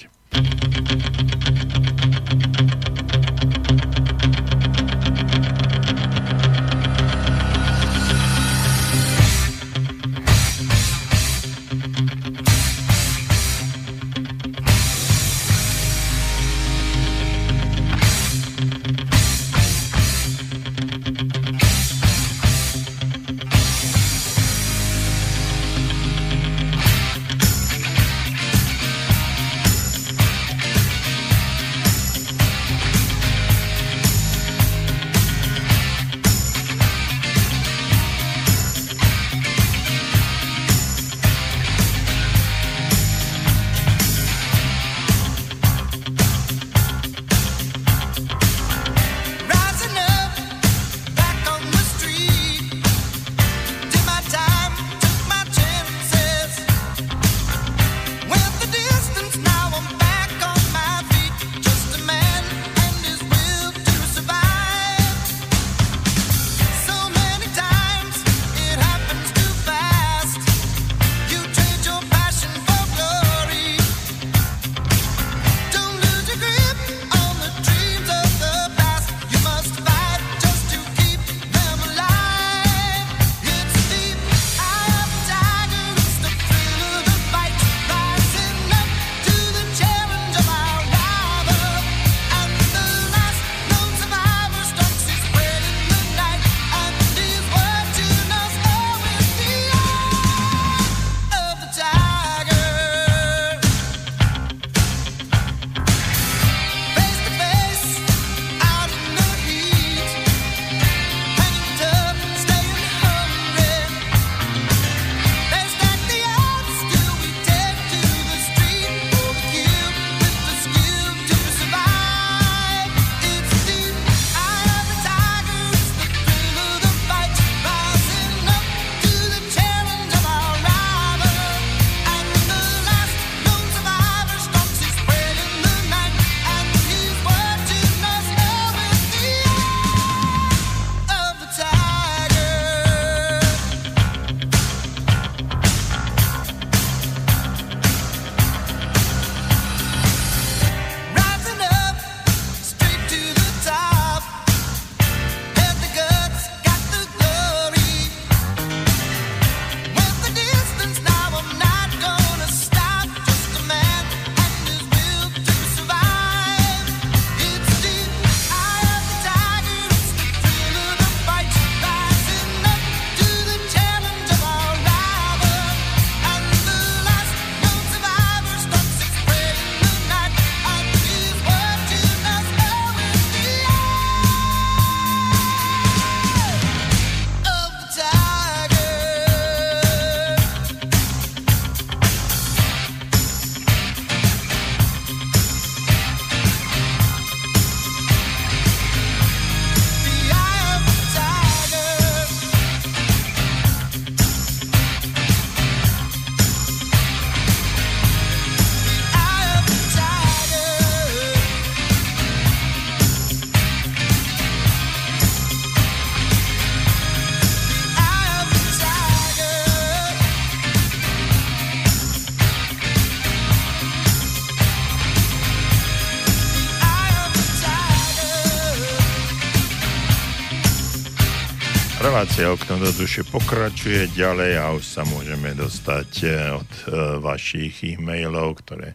Relácia Okno do duše pokračuje ďalej a už sa môžeme dostať eh, od uh, vašich e-mailov, ktoré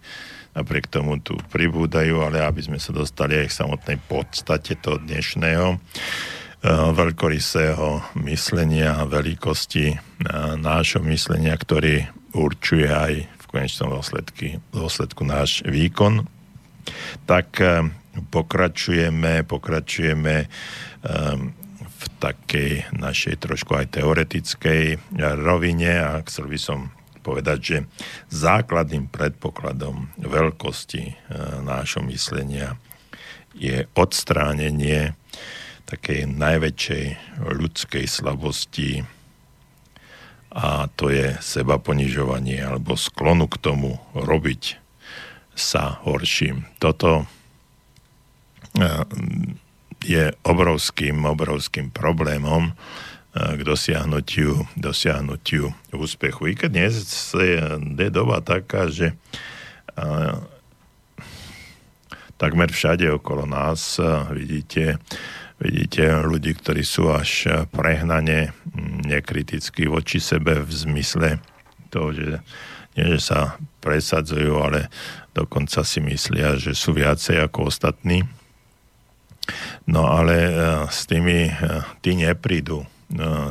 napriek tomu tu pribúdajú, ale aby sme sa dostali aj k samotnej podstate toho dnešného uh, veľkorysého myslenia a veľkosti nášho myslenia, ktorý určuje aj v konečnom dôsledku, dôsledku náš výkon, tak pokračujeme, pokračujeme v takej našej trošku aj teoretickej rovine a chcel by som povedať, že základným predpokladom veľkosti e, nášho myslenia je odstránenie takej najväčšej ľudskej slabosti a to je seba ponižovanie alebo sklonu k tomu robiť sa horším. Toto e, je obrovským, obrovským problémom eh, k dosiahnutiu, dosiahnutiu úspechu. I keď dnes je, doba taká, že eh, takmer všade okolo nás eh, vidíte, vidíte ľudí, ktorí sú až prehnane nekritickí voči sebe v zmysle toho, že nie, že sa presadzujú, ale dokonca si myslia, že sú viacej ako ostatní No ale e, s tými, e, tí neprídu e,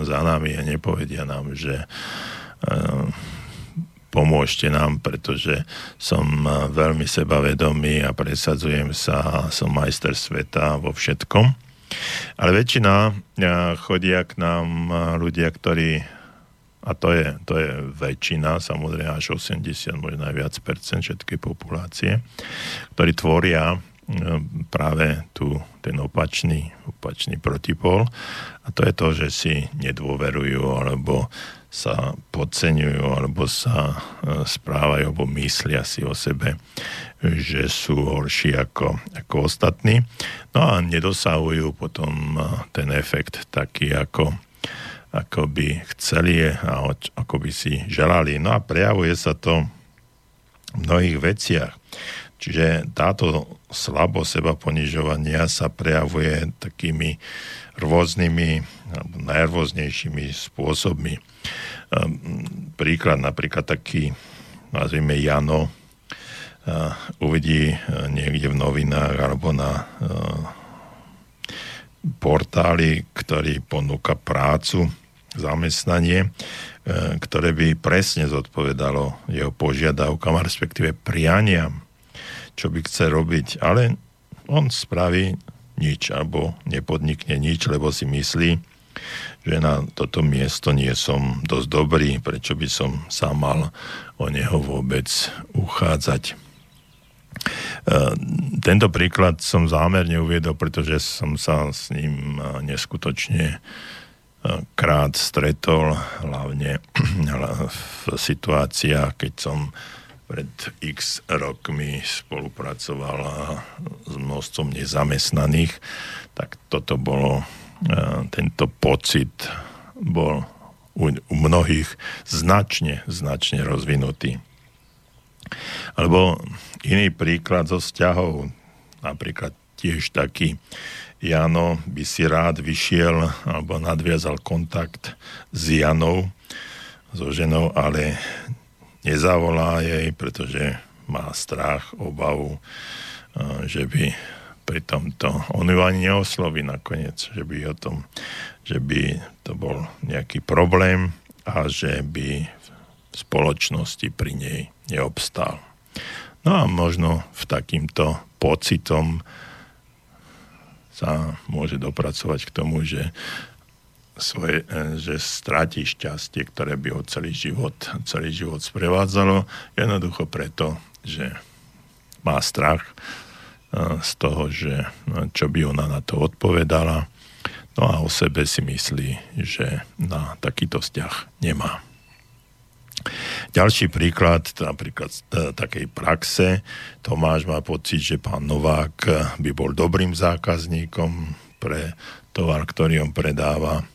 za nami a nepovedia nám, že pomôžte nám, pretože som veľmi sebavedomý a presadzujem sa a som majster sveta vo všetkom. Ale väčšina chodia k nám ľudia, ktorí a to je, to je väčšina, samozrejme až 80, možno aj viac percent všetkej populácie, ktorí tvoria práve tu ten opačný, opačný protipol. A to je to, že si nedôverujú alebo sa podceňujú alebo sa e, správajú alebo myslia si o sebe, že sú horší ako, ako ostatní. No a nedosahujú potom e, ten efekt taký, ako, ako by chceli a ako by si želali. No a prejavuje sa to v mnohých veciach. Čiže táto slabo seba ponižovania sa prejavuje takými rôznymi, najrôznejšími spôsobmi. Ehm, príklad napríklad taký, nazvime Jano, uvidí e, niekde v novinách alebo na e, portáli, ktorý ponúka prácu, zamestnanie, ktoré by presne zodpovedalo jeho požiadavkám, respektíve prianiam čo by chce robiť, ale on spraví nič alebo nepodnikne nič, lebo si myslí, že na toto miesto nie som dosť dobrý, prečo by som sa mal o neho vôbec uchádzať. E, tento príklad som zámerne uviedol, pretože som sa s ním e, neskutočne e, krát stretol, hlavne v situáciách, keď som pred x rokmi spolupracovala s množstvom nezamestnaných, tak toto bolo, e, tento pocit bol u, mnohých značne, značne rozvinutý. Alebo iný príklad zo vzťahov, napríklad tiež taký, Jano by si rád vyšiel alebo nadviazal kontakt s Janou, so ženou, ale nezavolá jej, pretože má strach, obavu, že by pri tomto, on ju ani neosloví nakoniec, že by o tom, že by to bol nejaký problém a že by v spoločnosti pri nej neobstál. No a možno v takýmto pocitom sa môže dopracovať k tomu, že svoje, e, že stráti šťastie, ktoré by ho celý život, celý život sprevádzalo, jednoducho preto, že má strach e, z toho, že no, čo by ona na to odpovedala, no a o sebe si myslí, že na takýto vzťah nemá. Ďalší príklad, napríklad z takej praxe, Tomáš má pocit, že pán Novák by bol dobrým zákazníkom pre tovar, ktorý on predáva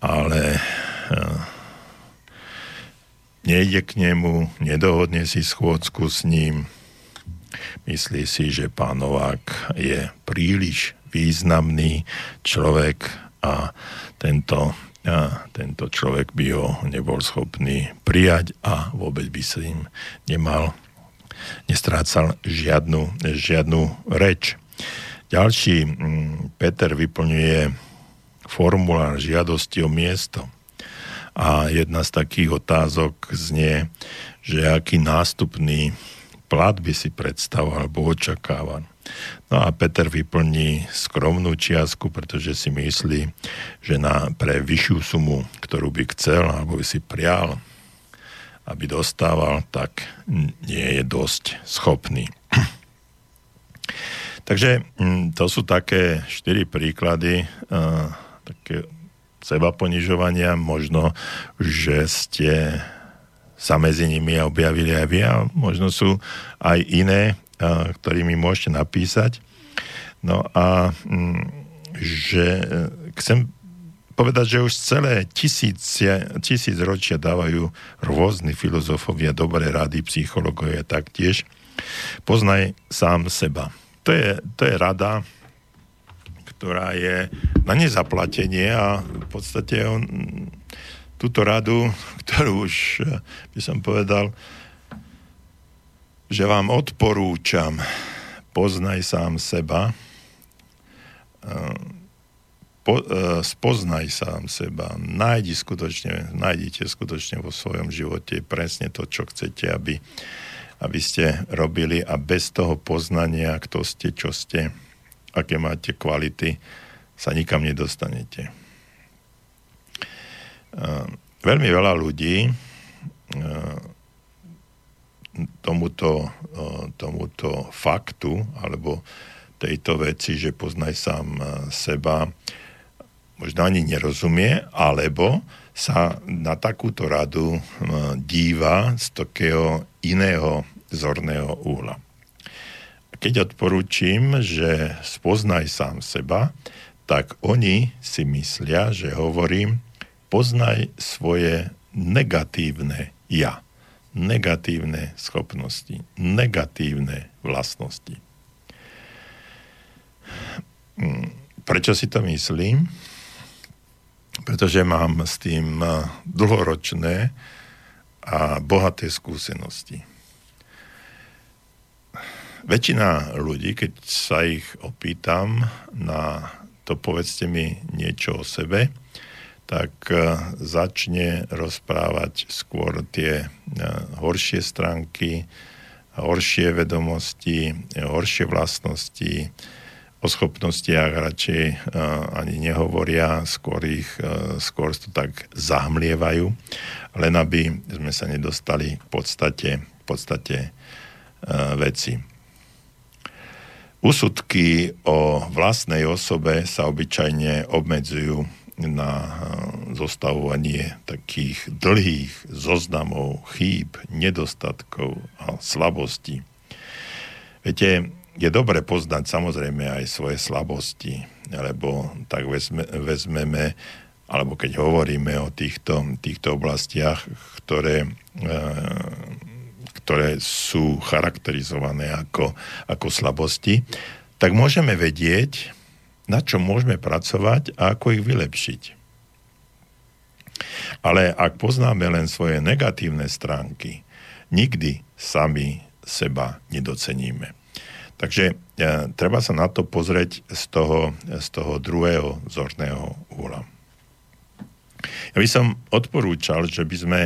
ale eh, nejde k nemu, nedohodne si schôdzku s ním, myslí si, že pán Novák je príliš významný človek a tento, a tento človek by ho nebol schopný prijať a vôbec by sa im nemal, nestrácal žiadnu, žiadnu reč. Ďalší, Peter vyplňuje formulár žiadosti o miesto. A jedna z takých otázok znie, že aký nástupný plat by si predstavoval alebo očakával. No a Peter vyplní skromnú čiastku, pretože si myslí, že na, pre vyššiu sumu, ktorú by chcel alebo by si prial, aby dostával, tak nie je dosť schopný. Takže mm, to sú také štyri príklady uh, také seba ponižovania. Možno, že ste sa medzi nimi objavili aj vy a možno sú aj iné ktorými môžete napísať. No a mm, že e, chcem povedať, že už celé tisíce, tisíc ročia dávajú rôzni filozofovia dobré rady, psychológovia taktiež. Poznaj sám seba. To je, to je rada, ktorá je na nezaplatenie a v podstate on, túto radu, ktorú už e, by som povedal, že vám odporúčam, poznaj sám seba, eh, po, eh, spoznaj sám seba, nájdi skutočne, nájdite skutočne vo svojom živote presne to, čo chcete, aby, aby ste robili a bez toho poznania, kto ste, čo ste, aké máte kvality, sa nikam nedostanete. Veľmi veľa ľudí tomuto, tomuto faktu alebo tejto veci, že poznaj sám seba, možno ani nerozumie, alebo sa na takúto radu díva z takého iného zorného úhla. Keď odporúčim, že spoznaj sám seba, tak oni si myslia, že hovorím, poznaj svoje negatívne ja negatívne schopnosti, negatívne vlastnosti. Mm, prečo si to myslím? Pretože mám s tým eh, dlhoročné a bohaté skúsenosti. Väčšina ľudí, keď sa ich opýtam na to povedzte mi niečo o sebe, tak e, začne rozprávať skôr tie e, horšie stránky, horšie vedomosti, horšie vlastnosti, o schopnostiach radšej e, ani nehovoria, skôr ich, skôr to tak zahmlievajú, len aby sme sa nedostali v podstate, v podstate veci. Úsudky o vlastnej osobe sa obyčajne obmedzujú na eh, zostavovanie takých dlhých zoznamov chýb, nedostatkov a slabostí. Viete, je dobre poznať samozrejme aj svoje slabosti, lebo tak vezme, vezmeme, alebo keď hovoríme o týchto, týchto oblastiach, ktoré, e, ktoré sú charakterizované ako, ako slabosti, tak môžeme vedieť, na čo môžeme pracovať a ako ich vylepšiť. Ale ak poznáme len svoje negatívne stránky, nikdy sami seba nedoceníme. Takže e, treba sa na to pozrieť z toho, z toho druhého zorného úla. Ja by som odporúčal, že by sme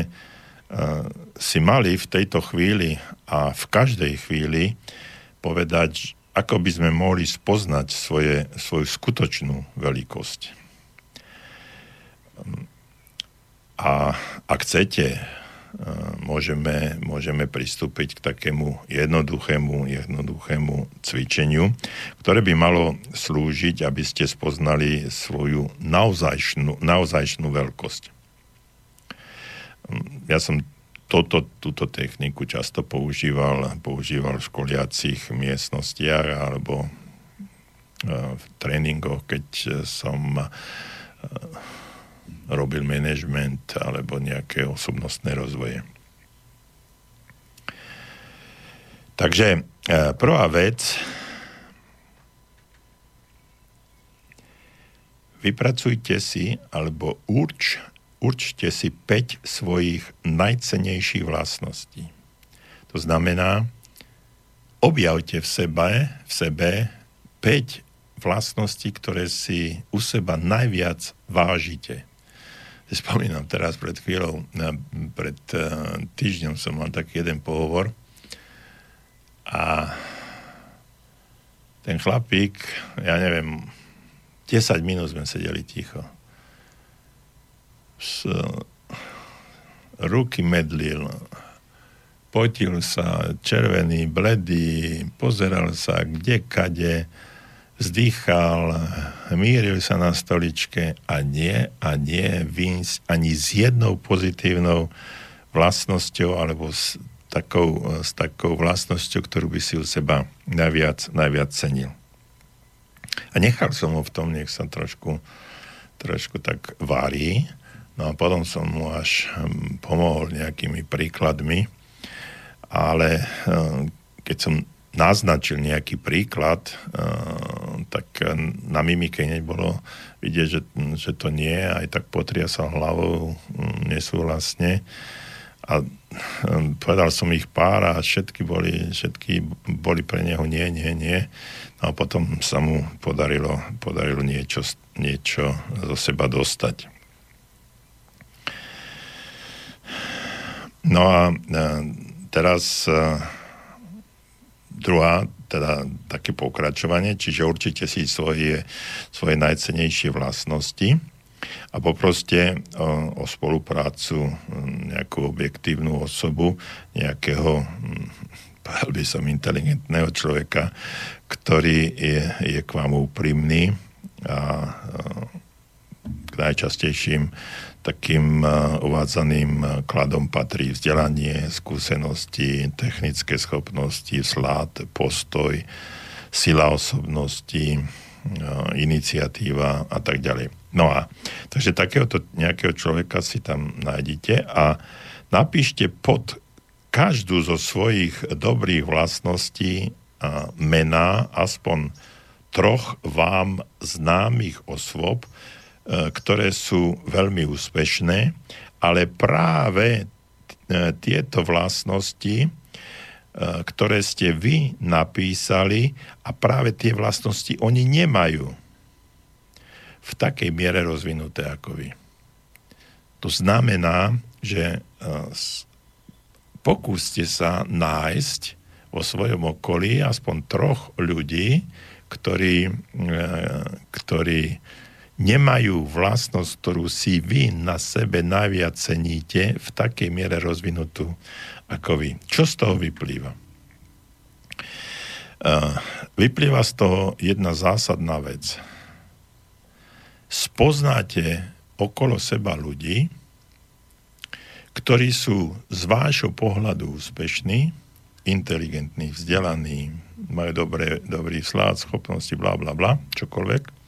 si mali v tejto chvíli a v každej chvíli povedať, ako by sme mohli spoznať svoje, svoju skutočnú veľkosť. A ak chcete, e, môžeme, môžeme pristúpiť k takému jednoduchému, jednoduchému cvičeniu, ktoré by malo slúžiť, aby ste spoznali svoju naozajšnú, naozajšnú veľkosť. Ja som toto, túto techniku často používal, používal v školiacich miestnostiach alebo e, v tréningoch, keď som e, robil management alebo nejaké osobnostné rozvoje. Takže e, prvá vec, vypracujte si alebo urč, určte si 5 svojich najcenejších vlastností. To znamená, objavte v sebe, v sebe 5 vlastností, ktoré si u seba najviac vážite. Spomínam teraz pred chvíľou, pred eh, týždňom som mal taký jeden pohovor a ten chlapík, ja neviem, 10 minút sme sedeli ticho. S, ruky medlil, potil sa, červený, bledý, pozeral sa kde, kade, vzdychal, míril sa na stoličke a nie, a nie výjsť ani s jednou pozitívnou vlastnosťou alebo s takou, s takou vlastnosťou, ktorú by si u seba najviac, najviac cenil. A nechal som ho v tom, nech sa trošku, trošku tak varí. No a potom som mu až hm, pomohol nejakými príkladmi, ale hm, keď som naznačil nejaký príklad, hm, tak na mimike nebolo vidieť, že, že to nie, aj tak potriasal hlavou nesúhlasne. A povedal som ich pár a všetky boli, všetky boli pre neho nie, nie, nie. No a potom sa mu podarilo, podarilo niečo, niečo zo seba dostať. No a teraz druhá, teda také pokračovanie, čiže určite si svoje, svoje najcenejšie vlastnosti a poproste o, o spoluprácu nejakú objektívnu osobu, nejakého, povedal by som, inteligentného človeka, ktorý je, je k vám úprimný a k najčastejším takým uvádzaným kladom patrí vzdelanie, skúsenosti, technické schopnosti, slad, postoj, sila osobnosti, iniciatíva a tak ďalej. No a takže takéhoto nejakého človeka si tam nájdete a napíšte pod každú zo svojich dobrých vlastností mená aspoň troch vám známych osôb, ktoré sú veľmi úspešné, ale práve e, tieto vlastnosti, e, ktoré ste vy napísali a práve tie vlastnosti oni nemajú v takej miere rozvinuté ako vy. To znamená, že pokúste sa nájsť vo svojom okolí aspoň troch ľudí, ktorí, e, ktorí nemajú vlastnosť, ktorú si vy na sebe najviac ceníte, v takej miere rozvinutú ako vy. Čo z toho vyplýva? E, vyplýva z toho jedna zásadná vec. Spoznáte okolo seba ľudí, ktorí sú z vášho pohľadu úspešní, inteligentní, vzdelaní, majú dobré, dobrý slád, schopnosti, bla bla bla, čokoľvek,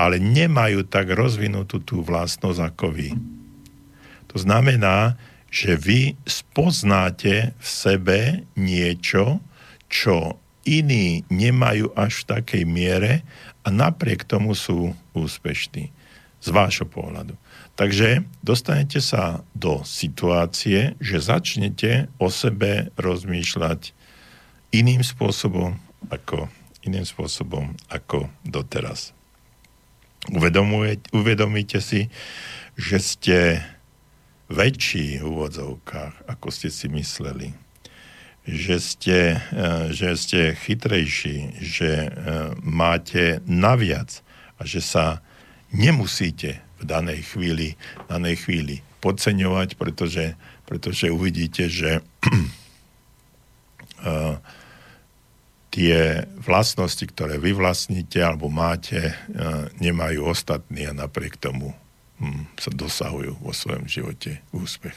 ale nemajú tak rozvinutú tú vlastnosť ako vy. To znamená, že vy spoznáte v sebe niečo, čo iní nemajú až v takej miere a napriek tomu sú úspešní z vášho pohľadu. Takže dostanete sa do situácie, že začnete o sebe rozmýšľať iným spôsobom ako, iným spôsobom ako doteraz. Uvedomíte si, že ste väčší v úvodzovkách, ako ste si mysleli. Že ste, eh, že ste chytrejší, že eh, máte naviac a že sa nemusíte v danej chvíli, danej chvíli podceňovať, pretože, pretože uvidíte, že uh, tie vlastnosti, ktoré vy vlastníte alebo máte, uh, nemajú ostatní a napriek tomu um, sa dosahujú vo svojom živote úspech.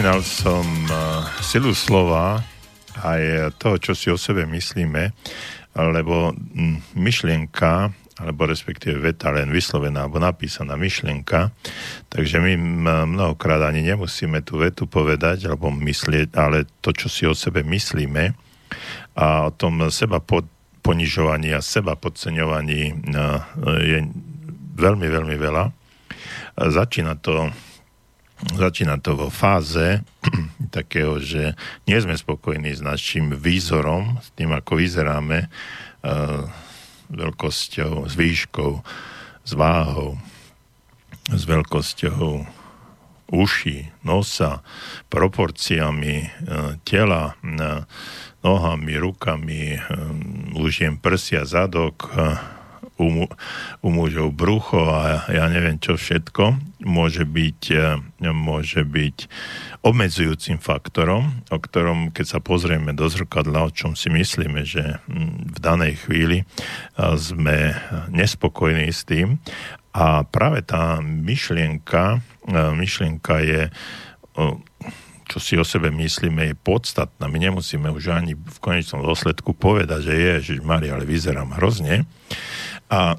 Spomínal som silu slova aj toho, čo si o sebe myslíme, lebo myšlienka alebo respektíve veta len vyslovená alebo napísaná myšlienka. Takže my mnohokrát ani nemusíme tú vetu povedať alebo myslieť, ale to, čo si o sebe myslíme a o tom seba ponižovaní a seba podceňovaní je veľmi, veľmi veľa. Začína to začína to vo fáze takého, že nie sme spokojní s našim výzorom, s tým, ako vyzeráme, veľkosťou, s výškou, s váhou, s veľkosťou uší, nosa, proporciami e, tela, e, nohami, rukami, e, užiem prsia, zadok, u mužov brucho a ja neviem čo všetko, môže byť, môže byť obmedzujúcim faktorom, o ktorom, keď sa pozrieme do zrkadla, o čom si myslíme, že v danej chvíli sme nespokojní s tým. A práve tá myšlienka, myšlienka je čo si o sebe myslíme, je podstatná. My nemusíme už ani v konečnom dôsledku povedať, že je, že Maria, ale vyzerám hrozne. A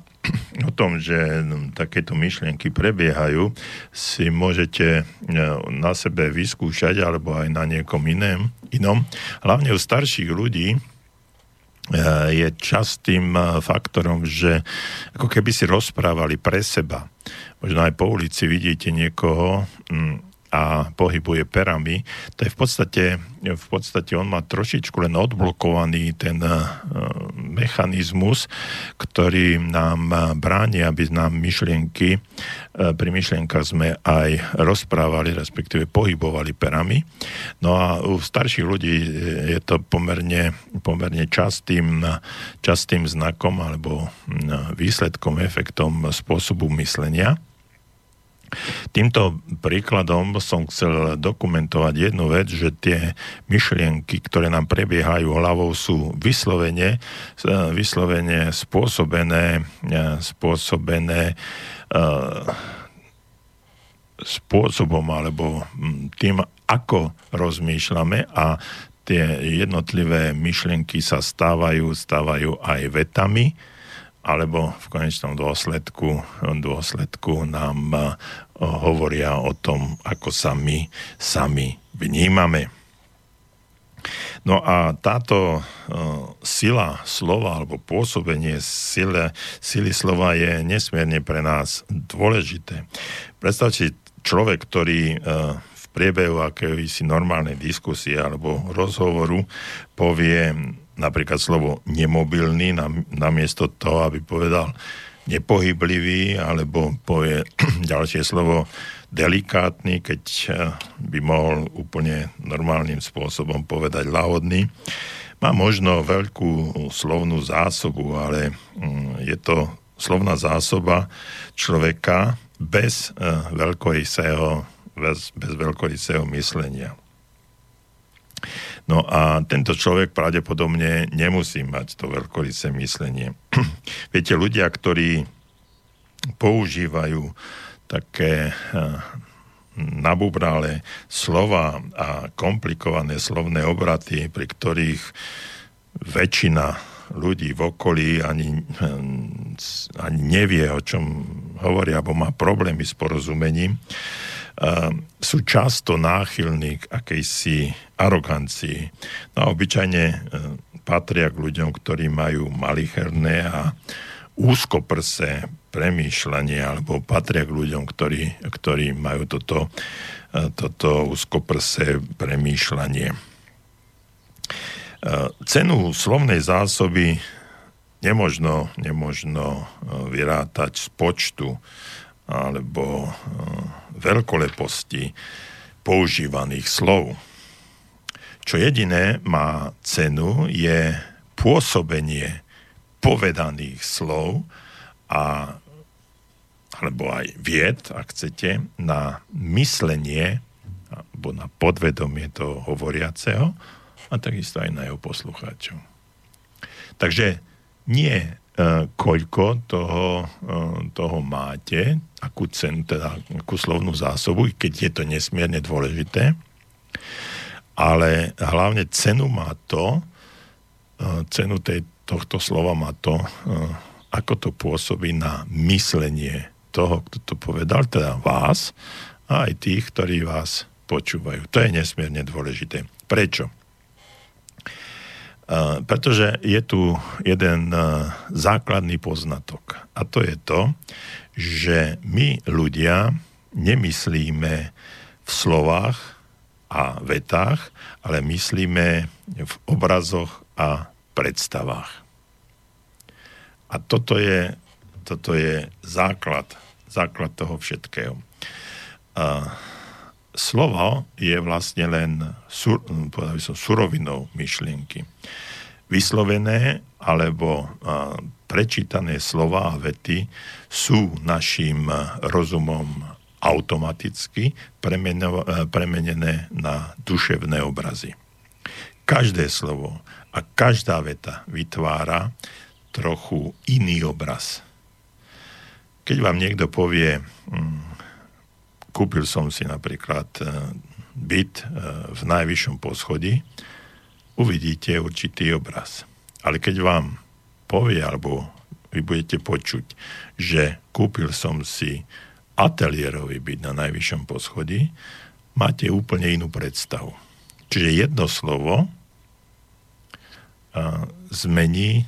o tom, že takéto myšlienky prebiehajú, si môžete e, na sebe vyskúšať alebo aj na niekom iném, inom. Hlavne u starších ľudí e, je častým e, faktorom, že ako keby si rozprávali pre seba. Možno aj po ulici vidíte niekoho, a pohybuje perami, to je v podstate, v podstate on má trošičku len odblokovaný ten uh, mechanizmus, ktorý nám bráni, aby nám myšlienky, uh, pri myšlienkach sme aj rozprávali, respektíve pohybovali perami. No a u starších ľudí je to pomerne, pomerne častým, častým znakom alebo výsledkom, efektom spôsobu myslenia. Týmto príkladom som chcel dokumentovať jednu vec, že tie myšlienky, ktoré nám prebiehajú hlavou, sú vyslovene, vyslovene spôsobené, spôsobené spôsobom alebo tým, ako rozmýšľame a tie jednotlivé myšlienky sa stávajú, stávajú aj vetami, alebo v konečnom dôsledku, dôsledku nám eh, hovoria o tom, ako sa my sami vnímame. No a táto uh, sila slova alebo pôsobenie sile, sily slova je nesmierne pre nás dôležité. Predstavte človek, ktorý uh, v priebehu akéhosi normálnej diskusie alebo rozhovoru povie napríklad slovo nemobilný namiesto toho, aby povedal nepohyblivý, alebo povie ďalšie slovo delikátny, keď eh, by mohol úplne normálnym spôsobom povedať lahodný. Má možno veľkú slovnú zásobu, ale mm, je to slovná zásoba človeka bez eh, veľkorysého, bez, bez veľkorysého myslenia. No a tento človek pravdepodobne nemusí mať to veľkoryse myslenie. Viete, ľudia, ktorí používajú také eh, nabubrálé slova a komplikované slovné obraty, pri ktorých väčšina ľudí v okolí ani, eh, ani nevie, o čom hovoria, alebo má problémy s porozumením, sú často náchylní k akejsi arogancii. No a obyčajne ehm, patria k ľuďom, ktorí majú malicherné a úzkoprse premýšľanie, alebo patria k ľuďom, ktorí, ktorí majú toto, ehm, toto úzkoprse premýšľanie. Cenu slovnej zásoby nemožno, nemožno vyrátať z počtu alebo veľkoleposti používaných slov. Čo jediné má cenu je pôsobenie povedaných slov a alebo aj vied, ak chcete, na myslenie alebo na podvedomie toho hovoriaceho a takisto aj na jeho poslucháčov. Takže nie E, koľko toho, e, toho máte, akú cenu, teda akú slovnú zásobu, keď je to nesmierne dôležité, Ale hlavne cenu má to, cenu tej, tohto slova má to, ako to pôsobí na myslenie toho, kto to povedal, teda vás a aj tých, ktorí vás počúvajú. To je nesmierne dôležité. Prečo? Uh, pretože je tu jeden základný poznatok. A to je to, že my ľudia nemyslíme v slovách a vetách, ale myslíme v obrazoch a predstavách. A toto je, toto je základ, základ toho všetkého. Uh, slovo je vlastne len sur, som, surovinou myšlienky. Vyslovené alebo a, prečítané slova a vety sú našim rozumom automaticky premeno, premenené na duševné obrazy. Každé slovo a každá veta vytvára trochu iný obraz. Keď vám niekto povie, hm, Kúpil som si napríklad e, byt v najvyššom poschodí, uvidíte určitý obraz. Ale keď vám povie, alebo vy budete počuť, že kúpil som si ateliérový byt na najvyššom poschodí, máte úplne inú predstavu. Čiže jedno slovo zmení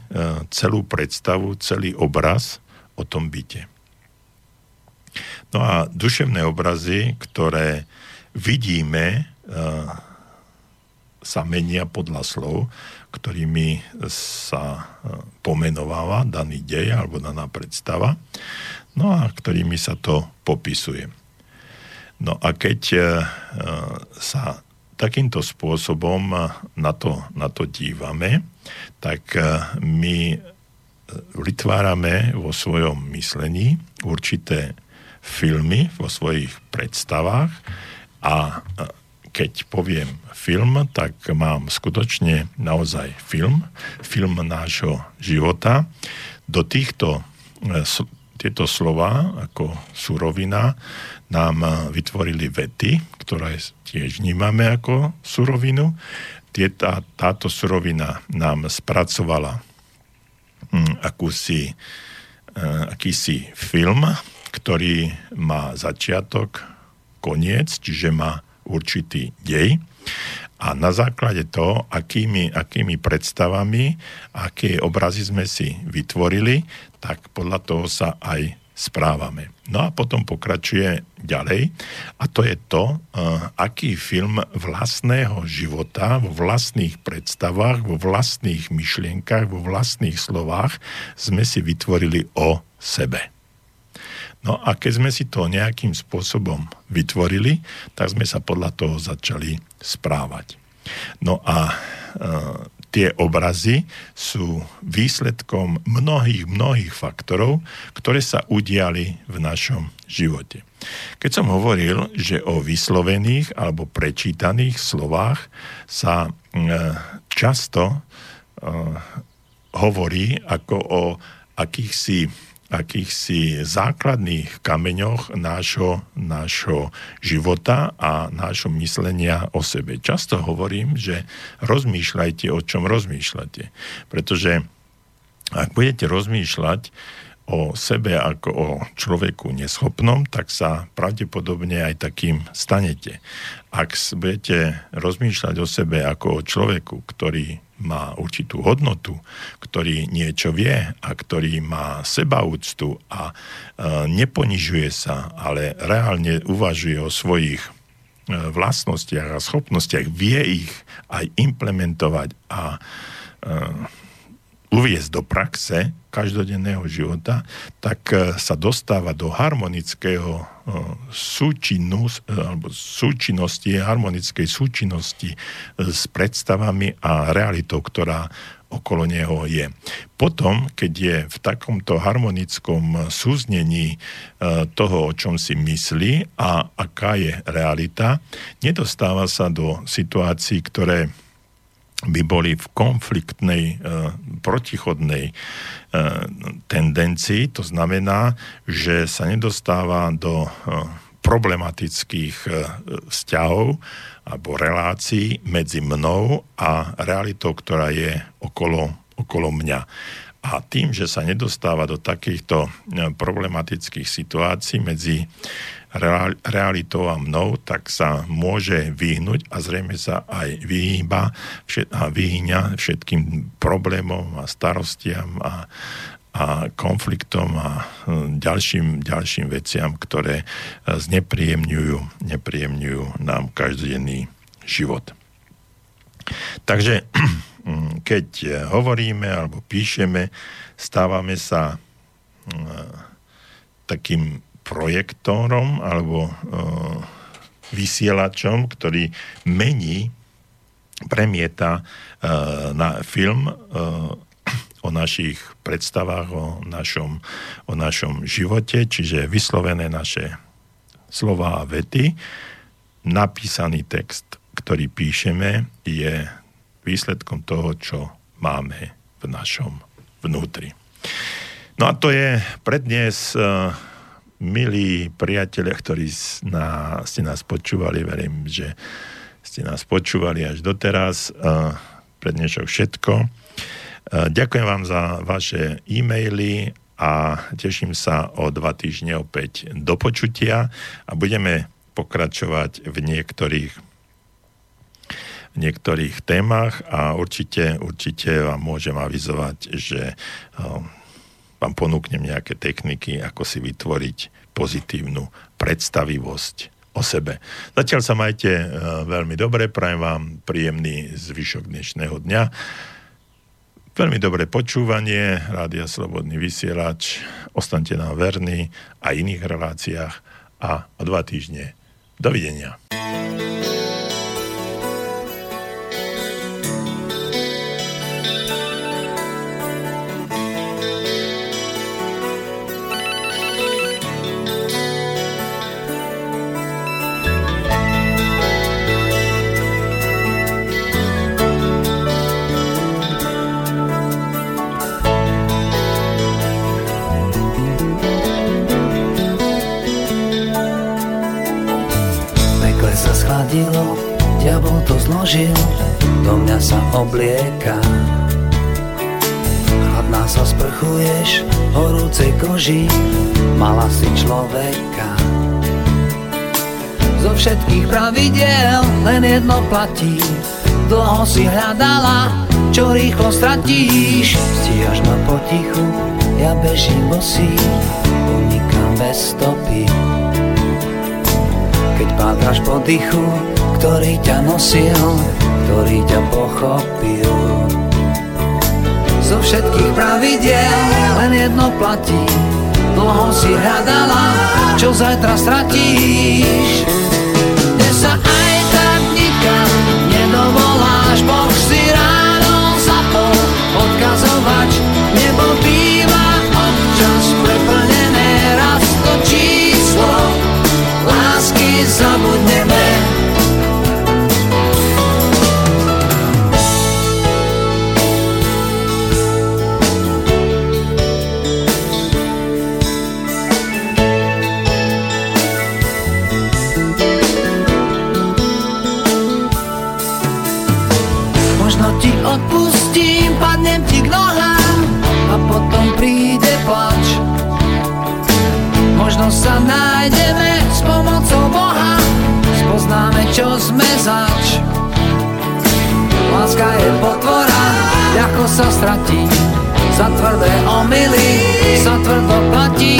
celú predstavu, celý obraz o tom byte. No a duševné obrazy, ktoré vidíme, sa menia podľa slov, ktorými sa eh, pomenováva daný dej alebo daná predstava, no a ktorými sa to popisuje. No a keď eh, sa takýmto spôsobom na to, na to dívame, tak my vytvárame vo svojom myslení určité filmy vo svojich predstavách a keď poviem film, tak mám skutočne naozaj film, film nášho života. Do týchto e, tieto slova ako surovina nám vytvorili vety, ktoré tiež vnímame ako surovinu. Tá, táto surovina nám spracovala hm, akúsi, e, akýsi film, ktorý má začiatok, koniec, čiže má určitý dej. A na základe toho, akými, akými predstavami, aké obrazy sme si vytvorili, tak podľa toho sa aj správame. No a potom pokračuje ďalej a to je to, uh, aký film vlastného života, vo vlastných predstavách, vo vlastných myšlienkach, vo vlastných slovách sme si vytvorili o sebe. No a keď sme si to nejakým spôsobom vytvorili, tak sme sa podľa toho začali správať. No a e, tie obrazy sú výsledkom mnohých, mnohých faktorov, ktoré sa udiali v našom živote. Keď som hovoril, že o vyslovených alebo prečítaných slovách sa e, často e, hovorí ako o akýchsi akýchsi základných kameňoch nášho, nášho života a nášho myslenia o sebe. Často hovorím, že rozmýšľajte, o čom rozmýšľate. Pretože ak budete rozmýšľať o sebe ako o človeku neschopnom, tak sa pravdepodobne aj takým stanete. Ak budete rozmýšľať o sebe ako o človeku, ktorý má určitú hodnotu, ktorý niečo vie a ktorý má sebaúctu a e, neponižuje sa, ale reálne uvažuje o svojich e, vlastnostiach a schopnostiach, vie ich aj implementovať a e, uviezť do praxe každodenného života, tak e, sa dostáva do harmonického e, súčinu, e, alebo súčinnosti, harmonickej súčinnosti s predstavami a realitou, ktorá okolo neho je. Potom, keď je v takomto harmonickom súznení toho, o čom si myslí a aká je realita, nedostáva sa do situácií, ktoré by boli v konfliktnej, e, protichodnej e, tendencii. To znamená, že sa nedostáva do e, problematických vzťahov alebo relácií medzi mnou a realitou, ktorá je okolo, okolo mňa. A tým, že sa nedostáva do takýchto problematických situácií medzi realitou a mnou, tak sa môže vyhnúť a zrejme sa aj vyhýba a vyhýňa všetkým problémom a starostiam a, a konfliktom a hm, ďalším, ďalším veciam, ktoré e, znepríjemňujú, nepríjemňujú nám každodenný život. Takže keď hovoríme alebo píšeme, stávame sa hm, takým projektorom alebo uh, vysielačom, ktorý mení, premieta na film o našich predstavách, o našom, o našom živote, čiže vyslovené naše slova a vety. Napísaný text, ktorý píšeme, je výsledkom toho, čo máme v našom vnútri. No a to je prednes uh, milí priatelia, ktorí ste nás počúvali, verím, že ste nás počúvali až doteraz. Pre dnešok všetko. Ďakujem vám za vaše e-maily a teším sa o dva týždne opäť do počutia a budeme pokračovať v niektorých niektorých témach a určite, určite vám môžem avizovať, že vám ponúknem nejaké techniky, ako si vytvoriť pozitívnu predstavivosť o sebe. Zatiaľ sa majte e, veľmi dobre, prajem vám príjemný zvyšok dnešného dňa. Veľmi dobré počúvanie, Rádia Slobodný vysielač, ostaňte nám verní a iných reláciách a o dva týždne. Dovidenia. Zložil, do mňa sa oblieka. Chladná sa sprchuješ, horúcej koži, mala si človeka. Zo všetkých pravidel len jedno platí, dlho si hľadala, čo rýchlo stratíš. Stíhaš ma potichu, ja bežím bosý, unikám bez stopy. Keď pátraš po dychu, ktorý ťa nosil, ktorý ťa pochopil. Zo všetkých pravidiel len jedno platí, dlho si hľadala, čo zajtra stratíš. Nájdeme s pomocou Boha, spoznáme, čo sme zač. Láska je potvora, ľahko sa stratí, za tvrdé omily sa tvrdo platí.